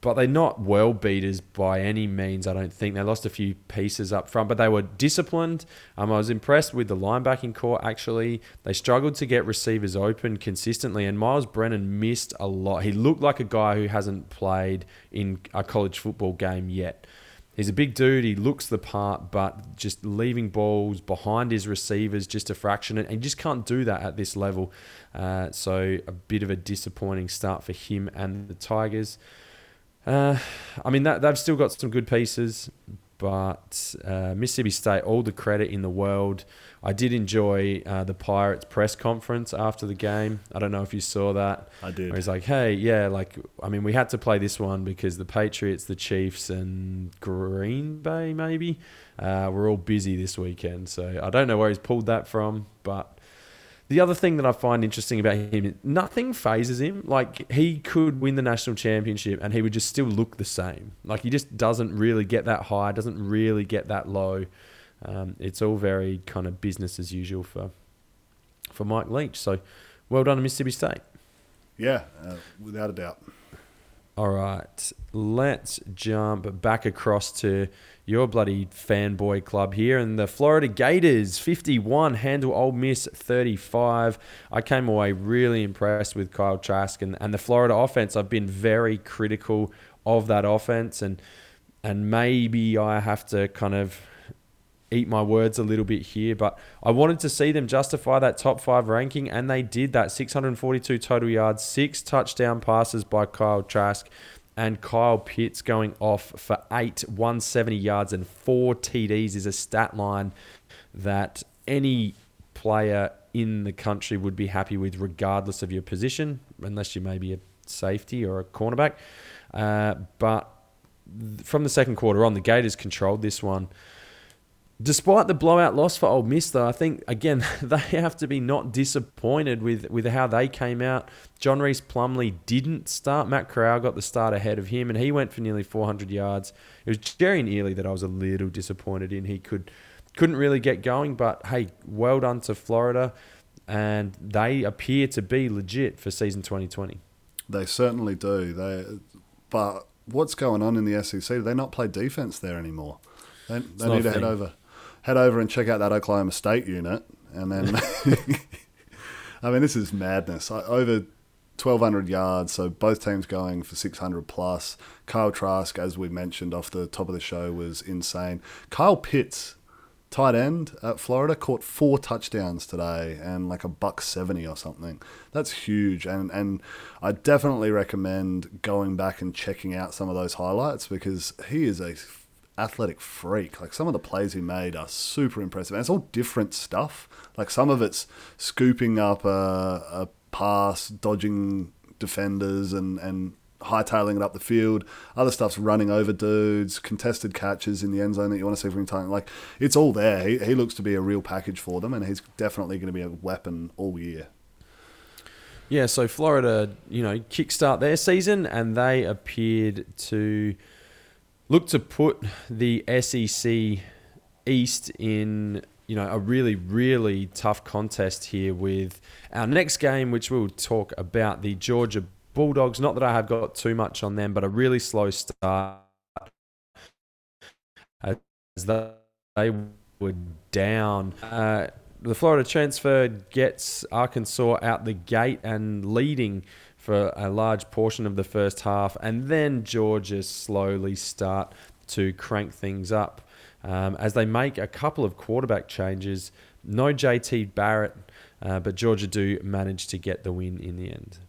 but they're not well beaters by any means. I don't think they lost a few pieces up front, but they were disciplined. Um, I was impressed with the linebacking corps. Actually, they struggled to get receivers open consistently, and Myles Brennan missed a lot. He looked like a guy who hasn't played in a college football game yet. He's a big dude. He looks the part, but just leaving balls behind his receivers just a fraction, and he just can't do that at this level. Uh, so a bit of a disappointing start for him and the Tigers. Uh, I mean, that, they've still got some good pieces, but uh, Mississippi State, all the credit in the world. I did enjoy uh, the Pirates press conference after the game. I don't know if you saw that. I did. Where he's like, hey, yeah, like, I mean, we had to play this one because the Patriots, the Chiefs, and Green Bay, maybe, uh, were all busy this weekend. So I don't know where he's pulled that from, but the other thing that I find interesting about him, nothing fazes him. Like he could win the national championship and he would just still look the same. Like he just doesn't really get that high, doesn't really get that low. Um, it's all very kind of business as usual for for Mike Leach. So well done to Mississippi State. Yeah, uh, without a doubt. All right, let's jump back across to your bloody fanboy club here. And the Florida Gators, 51, handle Ole Miss 35. I came away really impressed with Kyle Trask and, and the Florida offense. I've been very critical of that offense, and and maybe I have to kind of eat my words a little bit here, but I wanted to see them justify that top five ranking, and they did that 642 total yards, six touchdown passes by Kyle Trask, and Kyle Pitts going off for eight 170 yards and four TDs is a stat line that any player in the country would be happy with, regardless of your position, unless you may be a safety or a cornerback. Uh, but from the second quarter on, the Gators controlled this one. Despite the blowout loss for Ole Miss, though, I think again they have to be not disappointed with with how they came out. John Rhys Plumlee didn't start. Matt Corral got the start ahead of him, and he went for nearly 400 yards. It was Jerrion Ealy that I was a little disappointed in. He could couldn't really get going, but hey, well done to Florida, and they appear to be legit for season 2020. They certainly do. They, but what's going on in the SEC? Do they not play defense there anymore? They, they need to head over, head over and check out that Oklahoma State unit, and then. I mean, this is madness. I- Over 1,200 yards, so both teams going for 600 plus. Kyle Trask, as we mentioned off the top of the show, was insane. Kyle Pitts, tight end at Florida, caught four touchdowns today and like a buck 70 or something. That's huge. And, and I definitely recommend going back and checking out some of those highlights because he is a athletic freak. Like some of the plays he made are super impressive. And it's all different stuff. Like some of it's scooping up a, a pass, dodging defenders, and, and hightailing it up the field. Other stuff's running over dudes, contested catches in the end zone that you want to see from. Time. Like it's all there. He, he looks to be a real package for them, and he's definitely going to be a weapon all year. Yeah, so Florida, you know, kickstart their season and they appeared to look to put the SEC East in, you know, a really, really tough contest here with our next game, which we'll talk about the Georgia Bulldogs. Not that I have got too much on them, but a really slow start as they were down. Uh, the Florida transfer gets Arkansas out the gate and leading for a large portion of the first half, and then Georgia slowly start to crank things up um, as they make a couple of quarterback changes. No JT Barrett, uh, but Georgia do manage to get the win in the end.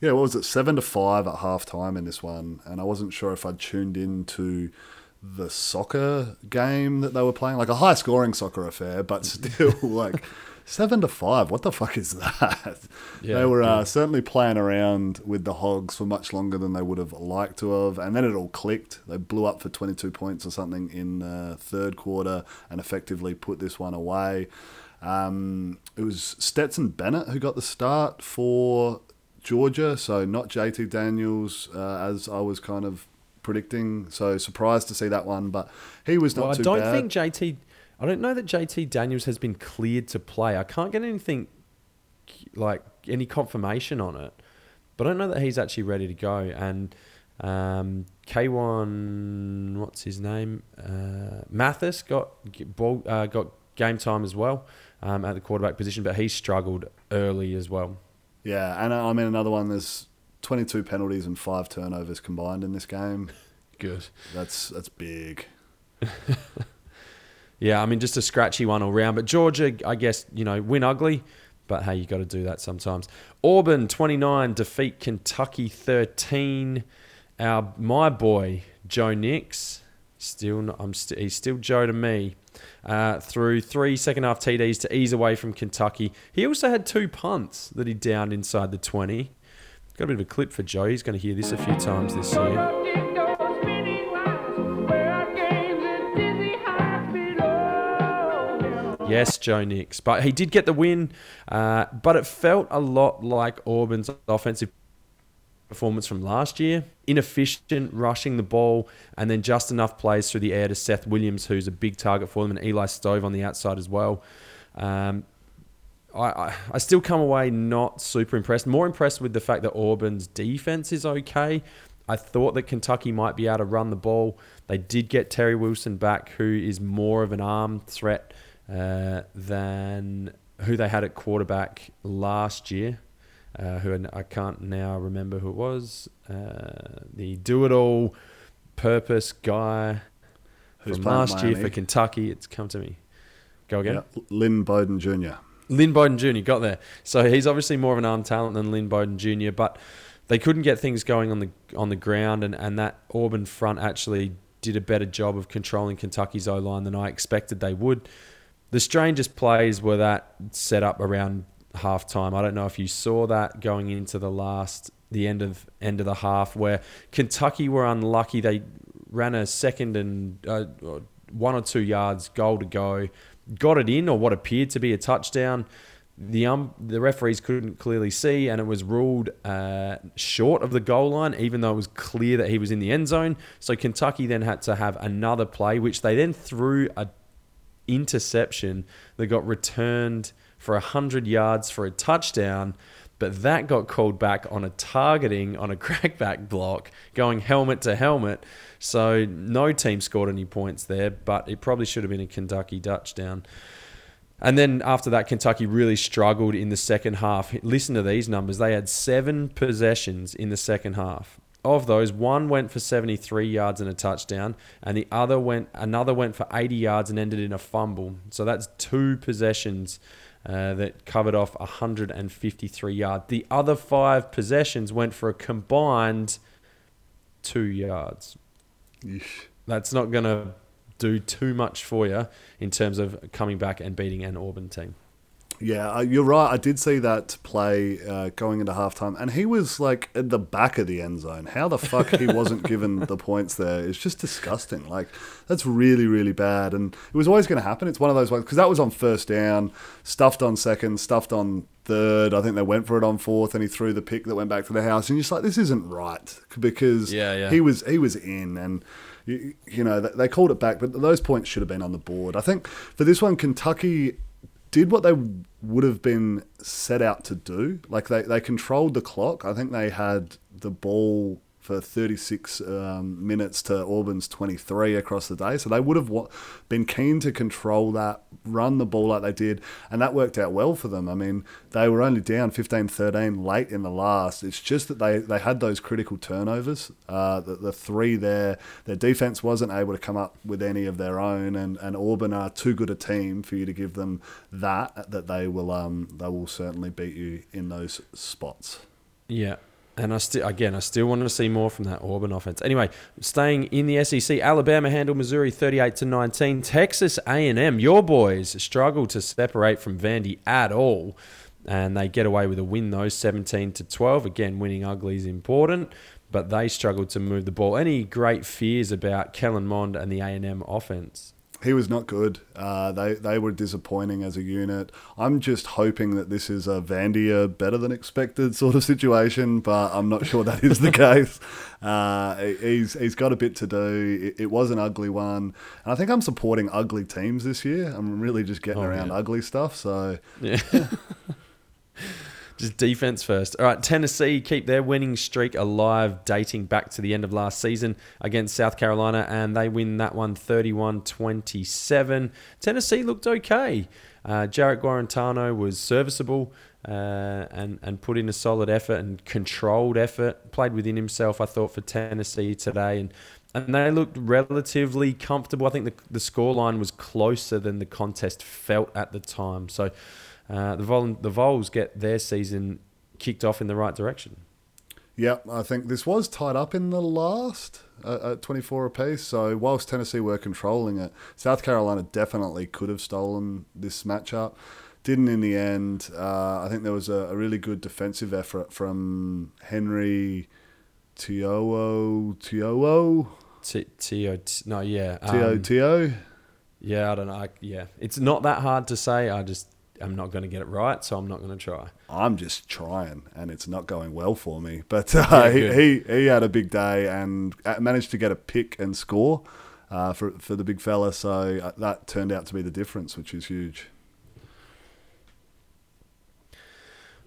Yeah, what was it? Seven to five at halftime in this one, and I wasn't sure if I'd tuned in to the soccer game that they were playing, like a high scoring soccer affair, but still like seven to five. What the fuck is that? Yeah, they were uh, certainly playing around with the Hogs for much longer than they would have liked to have, and then it all clicked. They blew up for twenty two points or something in the third quarter and effectively put this one away. Um, it was Stetson Bennett who got the start for Georgia, so not JT Daniels uh, as I was kind of predicting. So surprised to see that one, but he was not Well, I don't bad. think JT. I don't know that JT Daniels has been cleared to play. I can't get anything like any confirmation on it, but I don't know that he's actually ready to go. And Um, K1, what's his name? Uh, Mathis got ball, uh, got game time as well um, at the quarterback position, but he struggled early as well. Yeah, and uh, I mean another one. There's 22 penalties and five turnovers combined in this game. Good. That's that's big. Yeah, I mean, just a scratchy one all round. But Georgia, I guess, you know, win ugly. But hey, you got to do that sometimes. Auburn 29 defeat Kentucky 13. Our my boy Joe Nix still I'm st- he's still Joe to me. Uh, through three second half TDs to ease away from Kentucky. He also had two punts that he downed inside the 20. Got a bit of a clip for Joe. He's going to hear this a few times this year. Yes, Joe Nix. But he did get the win, uh, but it felt a lot like Auburn's offensive performance from last year. Inefficient, rushing the ball, and then just enough plays through the air to Seth Williams, who's a big target for them, and Eli Stove on the outside as well. Um, I, I, still come away not super impressed. More impressed with the fact that Auburn's defense is okay. I thought that Kentucky might be able to run the ball. They did get Terry Wilson back, who is more of an arm threat uh, than who they had at quarterback last year. Uh, who I can't now remember who it was. Uh, the do-it-all purpose guy Who's from last year for Kentucky. It's come to me. Go again. Yeah, Lynn Bowden Jr. Lynn Bowden Jr. got there. So he's obviously more of an arm talent than Lynn Bowden Jr. But they couldn't get things going on the on the ground, and, and that Auburn front actually did a better job of controlling Kentucky's O line than I expected they would. The strangest plays were that set up around halftime. I don't know if you saw that going into the last the end of end of the half where Kentucky were unlucky. They ran a second and uh, one or two yards goal to go, got it in or what appeared to be a touchdown. The um the referees couldn't clearly see, and it was ruled uh, short of the goal line, even though it was clear that he was in the end zone. So Kentucky then had to have another play, which they then threw a interception that got returned for 100 yards for a touchdown, but that got called back on a targeting on a crackback block going helmet to helmet. So no team scored any points there, but it probably should have been a Kentucky touchdown. And then after that, Kentucky really struggled in the second half. Listen to these numbers. They had seven possessions in the second half. Of those, one went for 73 yards and a touchdown, and the other went another went for 80 yards and ended in a fumble. So that's two possessions uh, that covered off 153 yards. The other five possessions went for a combined two yards. Yeesh. That's not going to do too much for you in terms of coming back and beating an Auburn team. Yeah, uh, you're right. I did see that play uh, going into halftime, and he was like at the back of the end zone. How the fuck he wasn't given the points there is just disgusting. Like that's really, really bad, and it was always going to happen. It's one of those ones because that was on first down, stuffed on second, stuffed on third. I think they went for it on fourth, and he threw the pick that went back to the house. And you're just like, this isn't right because Yeah, yeah. he was he was in and. You, you know they they called it back, but those points should have been on the board. I think for this one, Kentucky did what they would have been set out to do. Like they, they controlled the clock. I think they had the ball for 36 um, minutes to Auburn's 23 across the day. So they would have been keen to control that, run the ball like they did, and that worked out well for them. I mean, they were only down 15 13 late in the last. It's just that they, they had those critical turnovers. Uh, the, the three there, their defense wasn't able to come up with any of their own, and, and Auburn are too good a team for you to give them that, that they will, um, they will certainly beat you in those spots. Yeah. And I still, again, I still wanted to see more from that Auburn offense. Anyway, staying in the SEC, Alabama handled Missouri thirty-eight to nineteen. Texas A&M, your boys struggle to separate from Vandy at all, and they get away with a win though, seventeen to twelve. Again, winning ugly is important, but they struggled to move the ball. Any great fears about Kellen Mond and the A&M offense? He was not good. Uh, they they were disappointing as a unit. I'm just hoping that this is a Vandia better than expected sort of situation, but I'm not sure that is the case. Uh, he's he's got a bit to do. It, it was an ugly one, and I think I'm supporting ugly teams this year. I'm really just getting Oh, around yeah. ugly stuff. So Yeah. Just defense first. All right, Tennessee keep their winning streak alive, dating back to the end of last season against South Carolina, and they win that one 31 27. Tennessee looked okay. Uh, Jarrett Guarantano was serviceable uh, and, and put in a solid effort and controlled effort, played within himself, I thought, for Tennessee today. And and they looked relatively comfortable. I think the, the scoreline was closer than the contest felt at the time. So uh, the, Vol- the Vols get their season kicked off in the right direction. Yeah, I think this was tied up in the last uh, at 24 apiece. So whilst Tennessee were controlling it, South Carolina definitely could have stolen this matchup. Didn't in the end. Uh, I think there was a, a, really good defensive effort from Henry To'oTo'o. T T O no yeah um, T O. Yeah, I don't know. I, yeah, it's not that hard to say. I just I'm not going to get it right, so I'm not going to try. I'm just trying, and it's not going well for me. But uh, yeah, he, he, he had a big day and uh, managed to get a pick and score uh, for for the big fella. So uh, that turned out to be the difference, which is huge.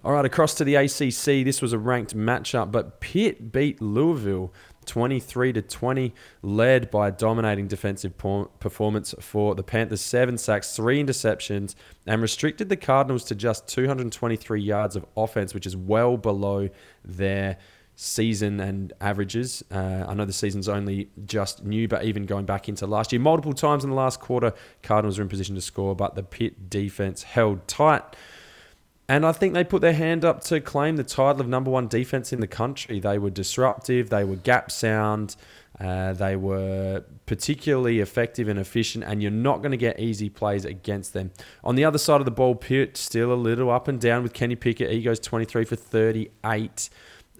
All right, across to the ACC. This was a ranked matchup, but Pitt beat Louisville 23 to 20, led by a dominating defensive performance for the Panthers. Seven sacks, three interceptions, and restricted the Cardinals to just 223 yards of offense, which is well below their season and averages. Uh, I know the season's only just new, but even going back into last year, multiple times in the last quarter, Cardinals were in position to score, but the Pitt defense held tight. And I think they put their hand up to claim the title of number one defense in the country. They were disruptive, they were gap sound, uh, they were particularly effective and efficient, and you're not going to get easy plays against them. On the other side of the ball, Pitt still a little up and down with Kenny Pickett. He goes 23 for 38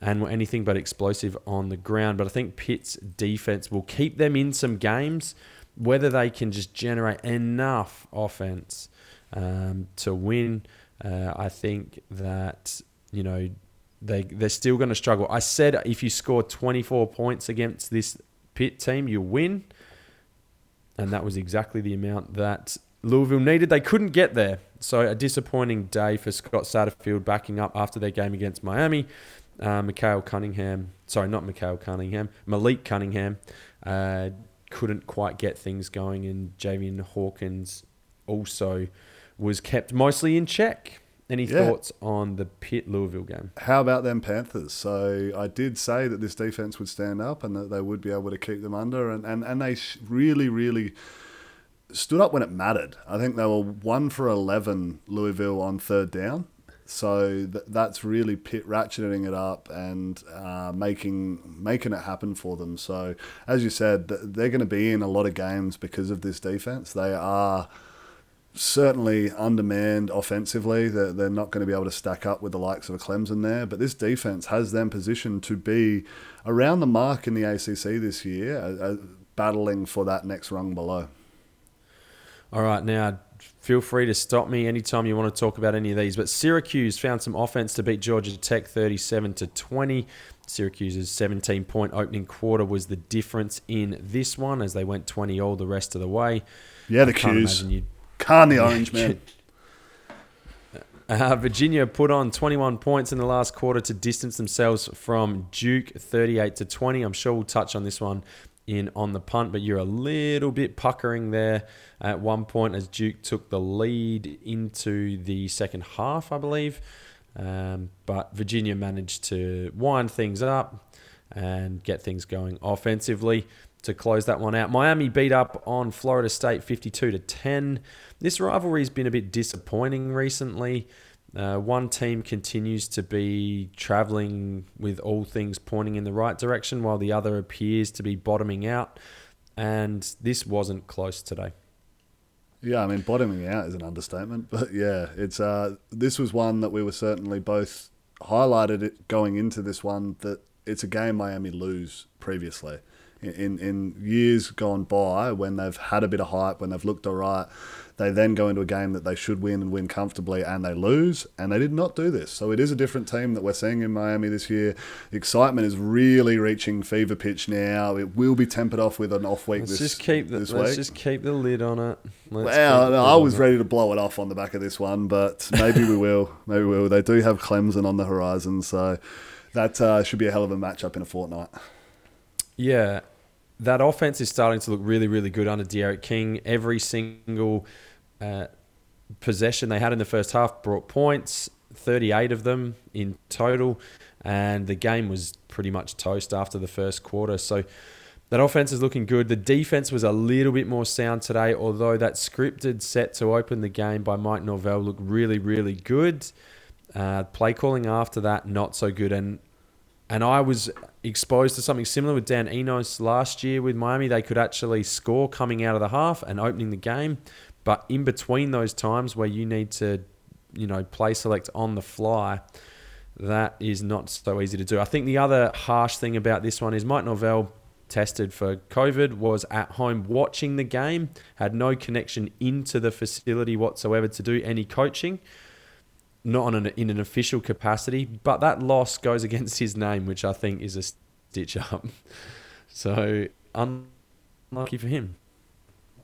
and were anything but explosive on the ground. But I think Pitt's defense will keep them in some games, whether they can just generate enough offense um, to win. Uh, I think that you know they they're still going to struggle. I said if you score 24 points against this Pitt team, you win, and that was exactly the amount that Louisville needed. They couldn't get there, so a disappointing day for Scott Satterfield backing up after their game against Miami. Uh, Mikhail Cunningham, sorry, not Mikhail Cunningham, Malik Cunningham, uh, couldn't quite get things going, and Javian Hawkins also was kept mostly in check. Any yeah. thoughts on the Pitt Louisville game? How about them Panthers? So I did say that this defense would stand up and that they would be able to keep them under, and, and, and they really, really stood up when it mattered. I think they were one for 11 Louisville on third down. So th- that's really Pitt ratcheting it up and uh, making making it happen for them. So as you said, they're going to be in a lot of games because of this defense. They are certainly undermanned offensively. They're, they're not going to be able to stack up with the likes of a Clemson there. But this defense has them positioned to be around the mark in the ACC this year, uh, uh, battling for that next rung below. All right, now feel free to stop me anytime you want to talk about any of these. But Syracuse found some offense to beat Georgia Tech 37 to 20. Syracuse's 17 point opening quarter was the difference in this one as they went 20 all the rest of the way. Yeah, the Qs. Can the orange man. Uh, Virginia put on 21 points in the last quarter to distance themselves from Duke 38 to 20. I'm sure we'll touch on this one in on the punt, but you're a little bit puckering there at one point as Duke took the lead into the second half, I believe. Um, but Virginia managed to wind things up and get things going offensively to close that one out. Miami beat up on Florida State 52 to 10. This rivalry has been a bit disappointing recently. Uh, one team continues to be traveling with all things pointing in the right direction, while the other appears to be bottoming out. And this wasn't close today. Yeah, I mean, bottoming out is an understatement, but yeah, it's uh, this was one that we were certainly both highlighted it going into this one that it's a game Miami lose previously In in years gone by, when they've had a bit of hype, when they've looked all right, they then go into a game that they should win and win comfortably, and they lose. And they did not do this. So it is a different team that we're seeing in Miami this year. Excitement is really reaching fever pitch now. It will be tempered off with an off week Let's this, just keep the this let's week. just keep the lid on it. Let's Well, the I was on it. ready to blow it off on the back of this one, but maybe we will. Maybe we will. They do have Clemson on the horizon, so that uh, should be a hell of a matchup in a fortnight. Yeah, that offense is starting to look really, really good under D'Eriq King. Every single uh, possession they had in the first half brought points, 38 of them in total, and the game was pretty much toast after the first quarter. So that offense is looking good. The defense was a little bit more sound today, although that scripted set to open the game by Mike Norvell looked really, really good. Uh, play calling after that, not so good. And and I was exposed to something similar with Dan Enos last year with Miami. They could actually score coming out of the half and opening the game. But in between those times where you need to, you know, play select on the fly, that is not so easy to do. I think the other harsh thing about this one is Mike Norvell tested for COVID, was at home watching the game, had no connection into the facility whatsoever to do any coaching not on an, in an official capacity, but that loss goes against his name, which I think is a stitch up. So unlucky for him.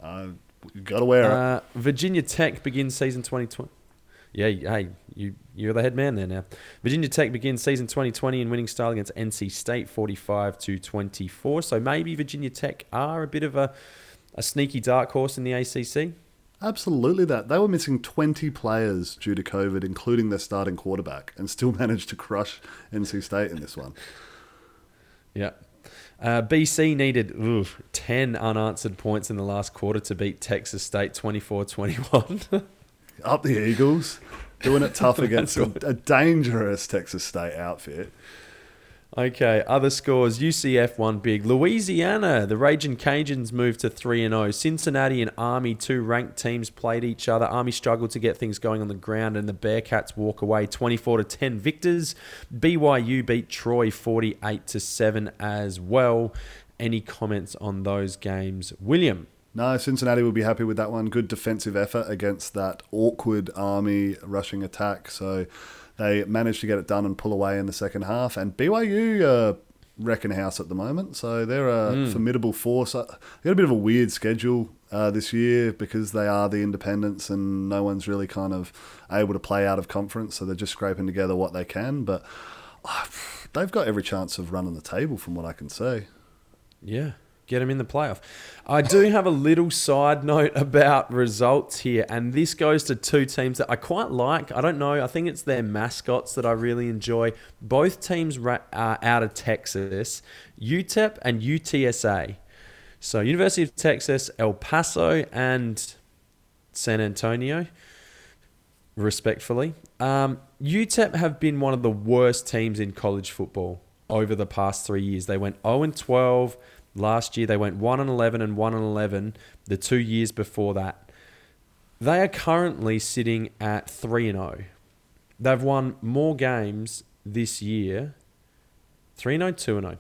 Uh, you got to wear it. Uh, Virginia Tech begins season 2020. Yeah, hey, you you're the head man there now. Virginia Tech begins season 2020 in winning style against NC State 45 to 24. So maybe Virginia Tech are a bit of a a sneaky dark horse in the ACC. Absolutely, that they were missing 20 players due to COVID, including their starting quarterback, and still managed to crush NC State in this one. Yeah. Uh, BC needed oof, 10 unanswered points in the last quarter to beat Texas State 24 21. Up the Eagles, doing it tough against a, a dangerous Texas State outfit. Okay, other scores UCF one big. Louisiana, the Raging Cajuns moved to 3 0. Cincinnati and Army, two ranked teams, played each other. Army struggled to get things going on the ground, and the Bearcats walk away 24 to 10 victors. BYU beat Troy 48 to 7 as well. Any comments on those games, William? No, Cincinnati will be happy with that one. Good defensive effort against that awkward Army rushing attack. So they managed to get it done and pull away in the second half. And BYU uh, wrecking house at the moment. So they're a formidable force. Uh, They got a bit of a weird schedule uh, this year because they are the independents and no one's really kind of able to play out of conference. So they're just scraping together what they can. But uh, they've got every chance of running the table from what I can see. Yeah, get them in the playoff. I do have a little side note about results here, and this goes to two teams that I quite like. I don't know, I think it's their mascots that I really enjoy. Both teams are out of Texas, UTEP and UTSA. So, University of Texas, El Paso, and San Antonio respectfully. Um, UTEP have been one of the worst teams in college football over the past three years. They went 0 and 12 last year. They went 1 and 11 and 1 and 11 the two years before that. They are currently sitting at 3 and 0. They've won more games this year 3 0, 2 0.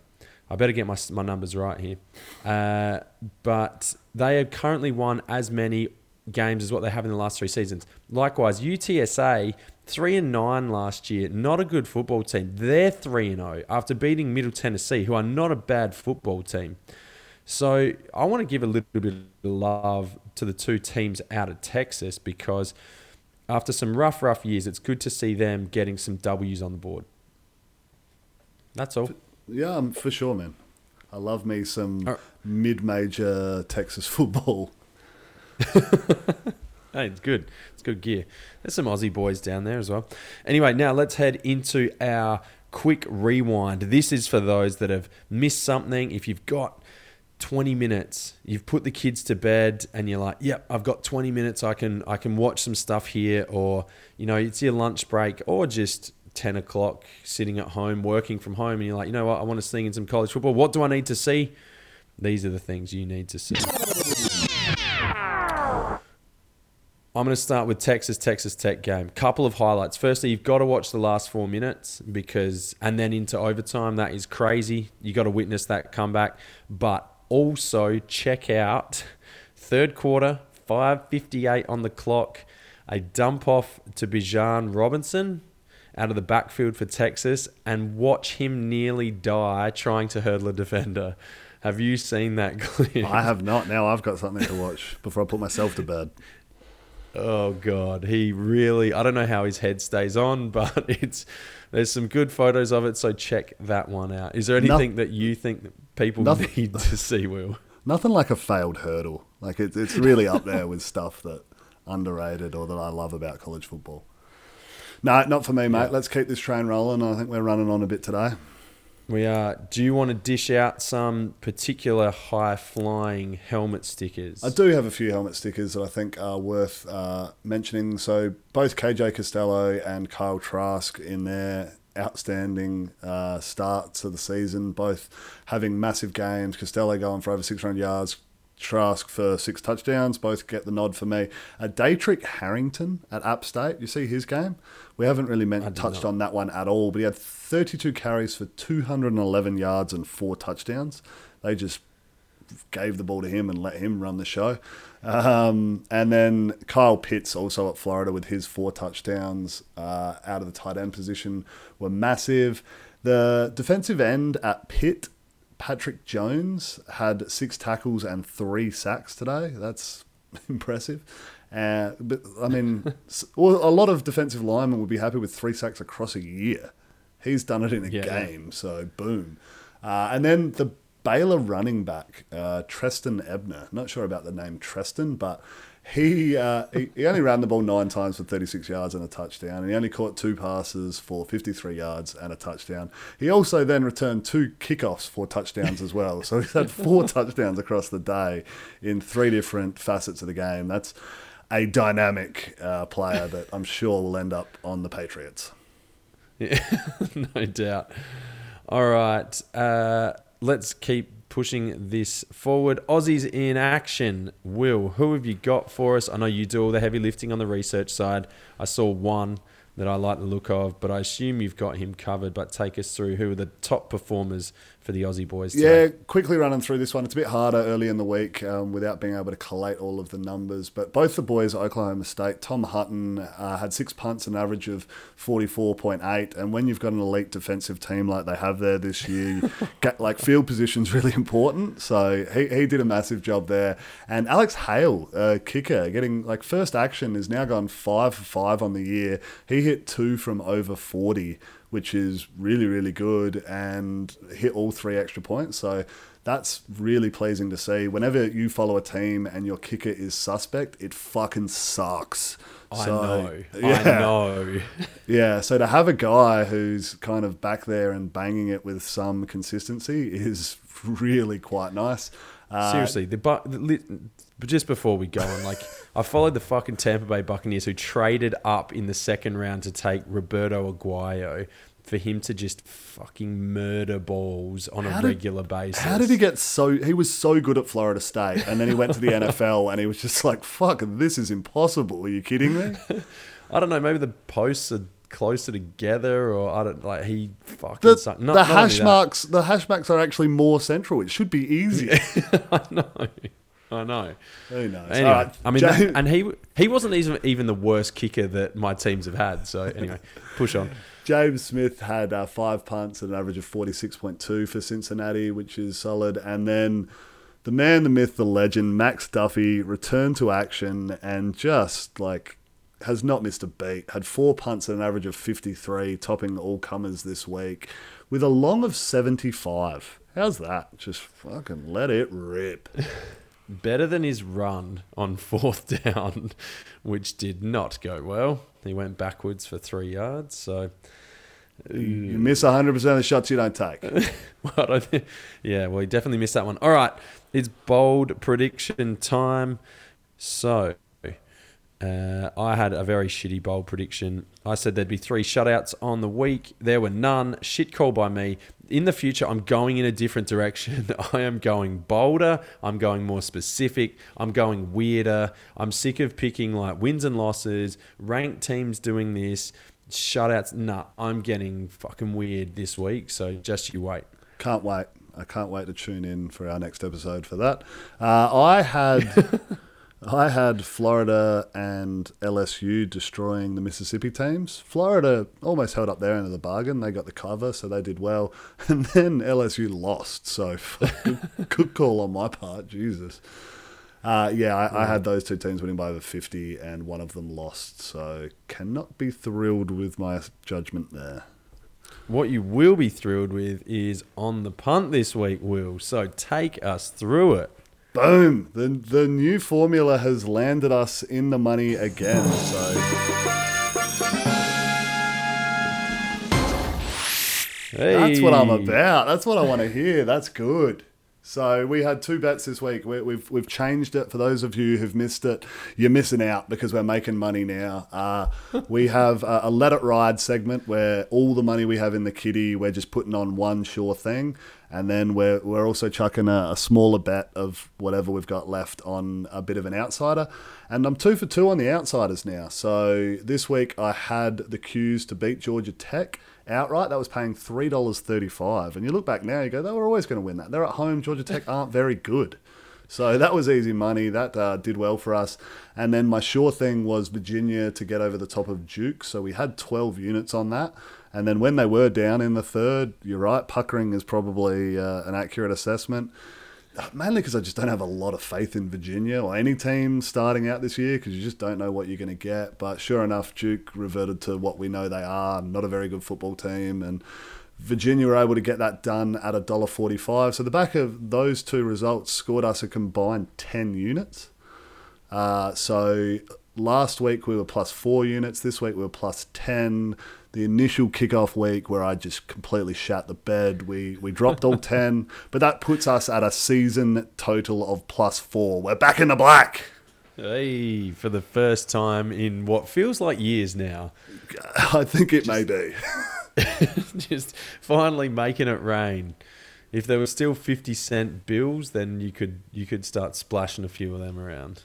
I better get my, my numbers right here. Uh, but they have currently won as many games as what they have in the last three seasons. Likewise, UTSA, 3 and 9 last year, not a good football team. They're 3 and 0 after beating Middle Tennessee, who are not a bad football team. So I want to give a little bit of love to the two teams out of Texas because after some rough, rough years, it's good to see them getting some W's on the board. That's all. Yeah, um, for sure, man. I love me some Alright. mid-major Texas football. Hey, it's good. It's good gear. There's some Aussie boys down there as well. Anyway, now let's head into our quick rewind. This is for those that have missed something. If you've got 20 minutes, you've put the kids to bed and you're like, "Yep, I've got 20 minutes. I can I can watch some stuff here," or you know, it's your lunch break, or just 10 o'clock sitting at home working from home, and you're like, "You know what? I want to sing in some college football. What do I need to see?" These are the things you need to see. I'm going to start with Texas Texas Tech game. Couple of highlights. Firstly, you've got to watch the last four minutes because, and then into overtime. That is crazy. You got to witness that comeback. But also check out third quarter, 5:58 on the clock. A dump off to Bijan Robinson out of the backfield for Texas, and watch him nearly die trying to hurdle a defender. Have you seen that clip? I have not. Now I've got something to watch before I put myself to bed. Oh god, he really I don't know how his head stays on, but it's there's some good photos of it, so check that one out. Is there anything that you think that people Nothing- need to see, Will? Nothing like a failed hurdle. Like it, it's really up there with stuff that underrated or that I love about college football. No, not for me, mate. Let's keep this train rolling. I think we're running on a bit today. We are do you want to dish out some particular high flying helmet stickers? I do have a few helmet stickers that I think are worth uh, mentioning. So both KJ Costello and Kyle Trask in their outstanding uh, starts of the season, both having massive games. Costello going for over 600 yards. Trask for six touchdowns, both get the nod for me. Uh, Daetrich Harrington at App State, you see his game? We haven't really meant, touched on that one at all, but he had 32 carries for 211 yards and four touchdowns. They just gave the ball to him and let him run the show. Um, and then Kyle Pitts, also at Florida, with his four touchdowns uh, out of the tight end position, were massive. The defensive end at Pitt, Patrick Jones, had six tackles and three sacks today. That's impressive. Uh, but I mean, a lot of defensive linemen would be happy with three sacks across a year. He's done it in a Yeah. game, so boom. Uh, and then the Baylor running back, uh, Trestan Ebner. Not sure about the name Trestan, but he, uh, he he only ran the ball nine times for 36 yards and a touchdown, and he only caught two passes for 53 yards and a touchdown. He also then returned two kickoffs for touchdowns as well. So he's had four touchdowns across the day in three different facets of the game. That's a dynamic uh, player that I'm sure will end up on the Patriots. Yeah, no doubt. All right, uh, let's keep pushing this forward. Aussies in action. Will, who have you got for us? I know you do all the heavy lifting on the research side. I saw one that I like the look of, but I assume you've got him covered. But take us through who are the top performers for the Aussie boys. Yeah, quickly running through this one. It's a bit harder early in the week um, without being able to collate all of the numbers. But both the boys at Oklahoma State, Tom Hutton uh, had six punts, an average of 44.8. And when you've got an elite defensive team like they have there this year, get, like field position's really important. So he, he did a massive job there. And Alex Hale, uh, kicker, getting like first action, is now gone five for five on the year. He hit two from over 40 which is really, really good and hit all three extra points. So that's really pleasing to see. Whenever you follow a team and your kicker is suspect, it fucking sucks. I So, know. Yeah, I know. yeah. So to have a guy who's kind of back there and banging it with some consistency is really quite nice. Uh, Seriously, the, bu- the li- but just before we go on, like I followed the fucking Tampa Bay Buccaneers who traded up in the second round to take Roberto Aguayo for him to just fucking murder balls on a did- regular basis. How did he get so? He was so good at Florida State, and then he went to the NFL, and he was just like, "Fuck, this is impossible." Are you kidding me? I don't know. Maybe the posts are closer together, or I don't like. He fucking The, sucked. the Not, not hash marks, the hash marks are actually more central. It should be easier. I know. I know. Who knows? Anyway, right, I mean, that- and he he wasn't even even the worst kicker that my teams have had. So anyway, push on. James Smith had uh, five punts at an average of forty six point two for Cincinnati, which is solid. And then the man, the myth, the legend, Max Duffy returned to action and just like has not missed a beat. Had four punts at an average of fifty three, topping all comers this week with a long of seventy five. How's that? Just fucking let it rip. better than his run on fourth down, which did not go well. He went backwards for three yards. So, You mm. miss 100% of the shots you don't take. well, don't think- yeah, well, he definitely missed that one. All right, it's bold prediction time. So, Uh, I had a very shitty bold prediction. I said there'd be three shutouts on the week. There were none. Shit call by me. In the future, I'm going in a different direction. I am going bolder. I'm going more specific. I'm going weirder. I'm sick of picking like wins and losses, ranked teams doing this, shutouts. Nah, I'm getting fucking weird this week. So just you wait. Can't wait. I can't wait to tune in for our next episode for that. Uh, I had I had Florida and LSU destroying the Mississippi teams. Florida almost held up their end of the bargain. They got the cover, so they did well. And then LSU lost. So good call on my part. Jesus. Uh, yeah, I, I, had those two teams winning by over 50, and one of them lost. So cannot be thrilled with my judgment there. What you will be thrilled with is on the punt this week, Will. So take us through it. Boom! The the new formula has landed us in the money again. So. Hey. That's what I'm about. That's what I want to hear. That's good. So we had two bets this week. we have we've, we've changed it for those of you who've missed it. You're missing out because we're making money now. Uh, we have a, a let it ride segment where all the money we have in the kitty, we're just putting on one sure thing, and then we're we're also chucking a, a smaller bet of whatever we've got left on a bit of an outsider. And I'm two for two on the outsiders now. So this week I had the cues to beat Georgia Tech outright. That was paying three dollars thirty-five. And you look back now, you go, they were always going to win that. They're at home. Georgia Tech aren't very good. So that was easy money. That uh, did well for us. And then my sure thing was Virginia to get over the top of Duke. So we had 12 units on that. And then when they were down in the third, you're right, puckering is probably uh, an accurate assessment mainly because I just don't have a lot of faith in Virginia or any team starting out this year because you just don't know what you're going to get. But sure enough, Duke reverted to what we know they are not a very good football team. And Virginia were able to get that done at $1.45. So the back of those two results scored us a combined 10 units. Uh, so last week we were plus four units. This week we were plus 10 the initial kickoff week where I just completely shat the bed. We we dropped all ten, but that puts us at a season total of plus four. We're back in the black. Hey, for the first time in what feels like years now. I think it may be. just finally making it rain. If there were still fifty cent bills, then you could you could start splashing a few of them around.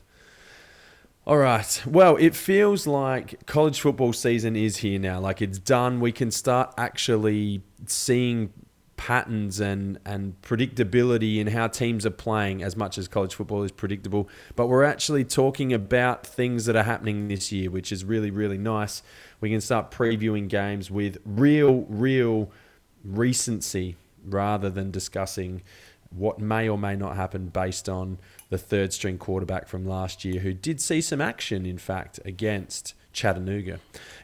All right. Well, it feels like college football season is here now. Like it's done. We can start actually seeing patterns and, and predictability in how teams are playing as much as college football is predictable. But we're actually talking about things that are happening this year, which is really, really nice. We can start previewing games with real, real recency rather than discussing what may or may not happen based on the third string quarterback from last year, who did see some action, in fact, against Chattanooga.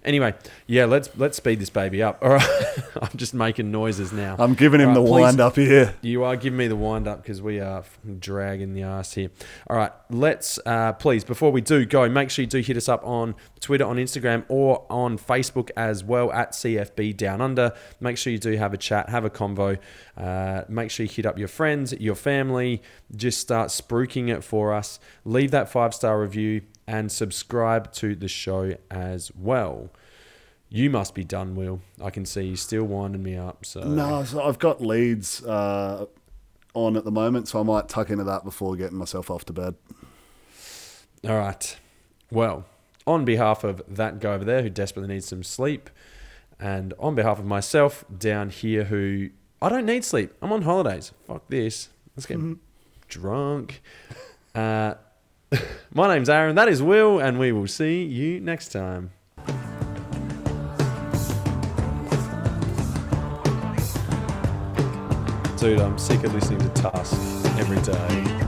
Anyway, yeah, let's let's speed this baby up. All right, I'm just making noises now. I'm giving him right, the please, wind up here. You are giving me the wind up because we are dragging the ass here. All right, let's uh, please before we do go, make sure you do hit us up on Twitter, on Instagram, or on Facebook as well at CFB Down Under. Make sure you do have a chat, have a convo. Uh, make sure you hit up your friends, your family. Just start spruiking it for us. Leave that five star review and subscribe to the show as well. You must be done, Will. I can see you still winding me up. So no, so I've got Leeds uh, on at the moment, so I might tuck into that before getting myself off to bed. All right. Well, on behalf of that guy over there who desperately needs some sleep, and on behalf of myself down here who I don't need sleep. I'm on holidays. Fuck this. Let's get mm-hmm. drunk. Uh, My name's Aaron, that is Will, and we will see you next time. Dude, I'm sick of listening to Tusk every day.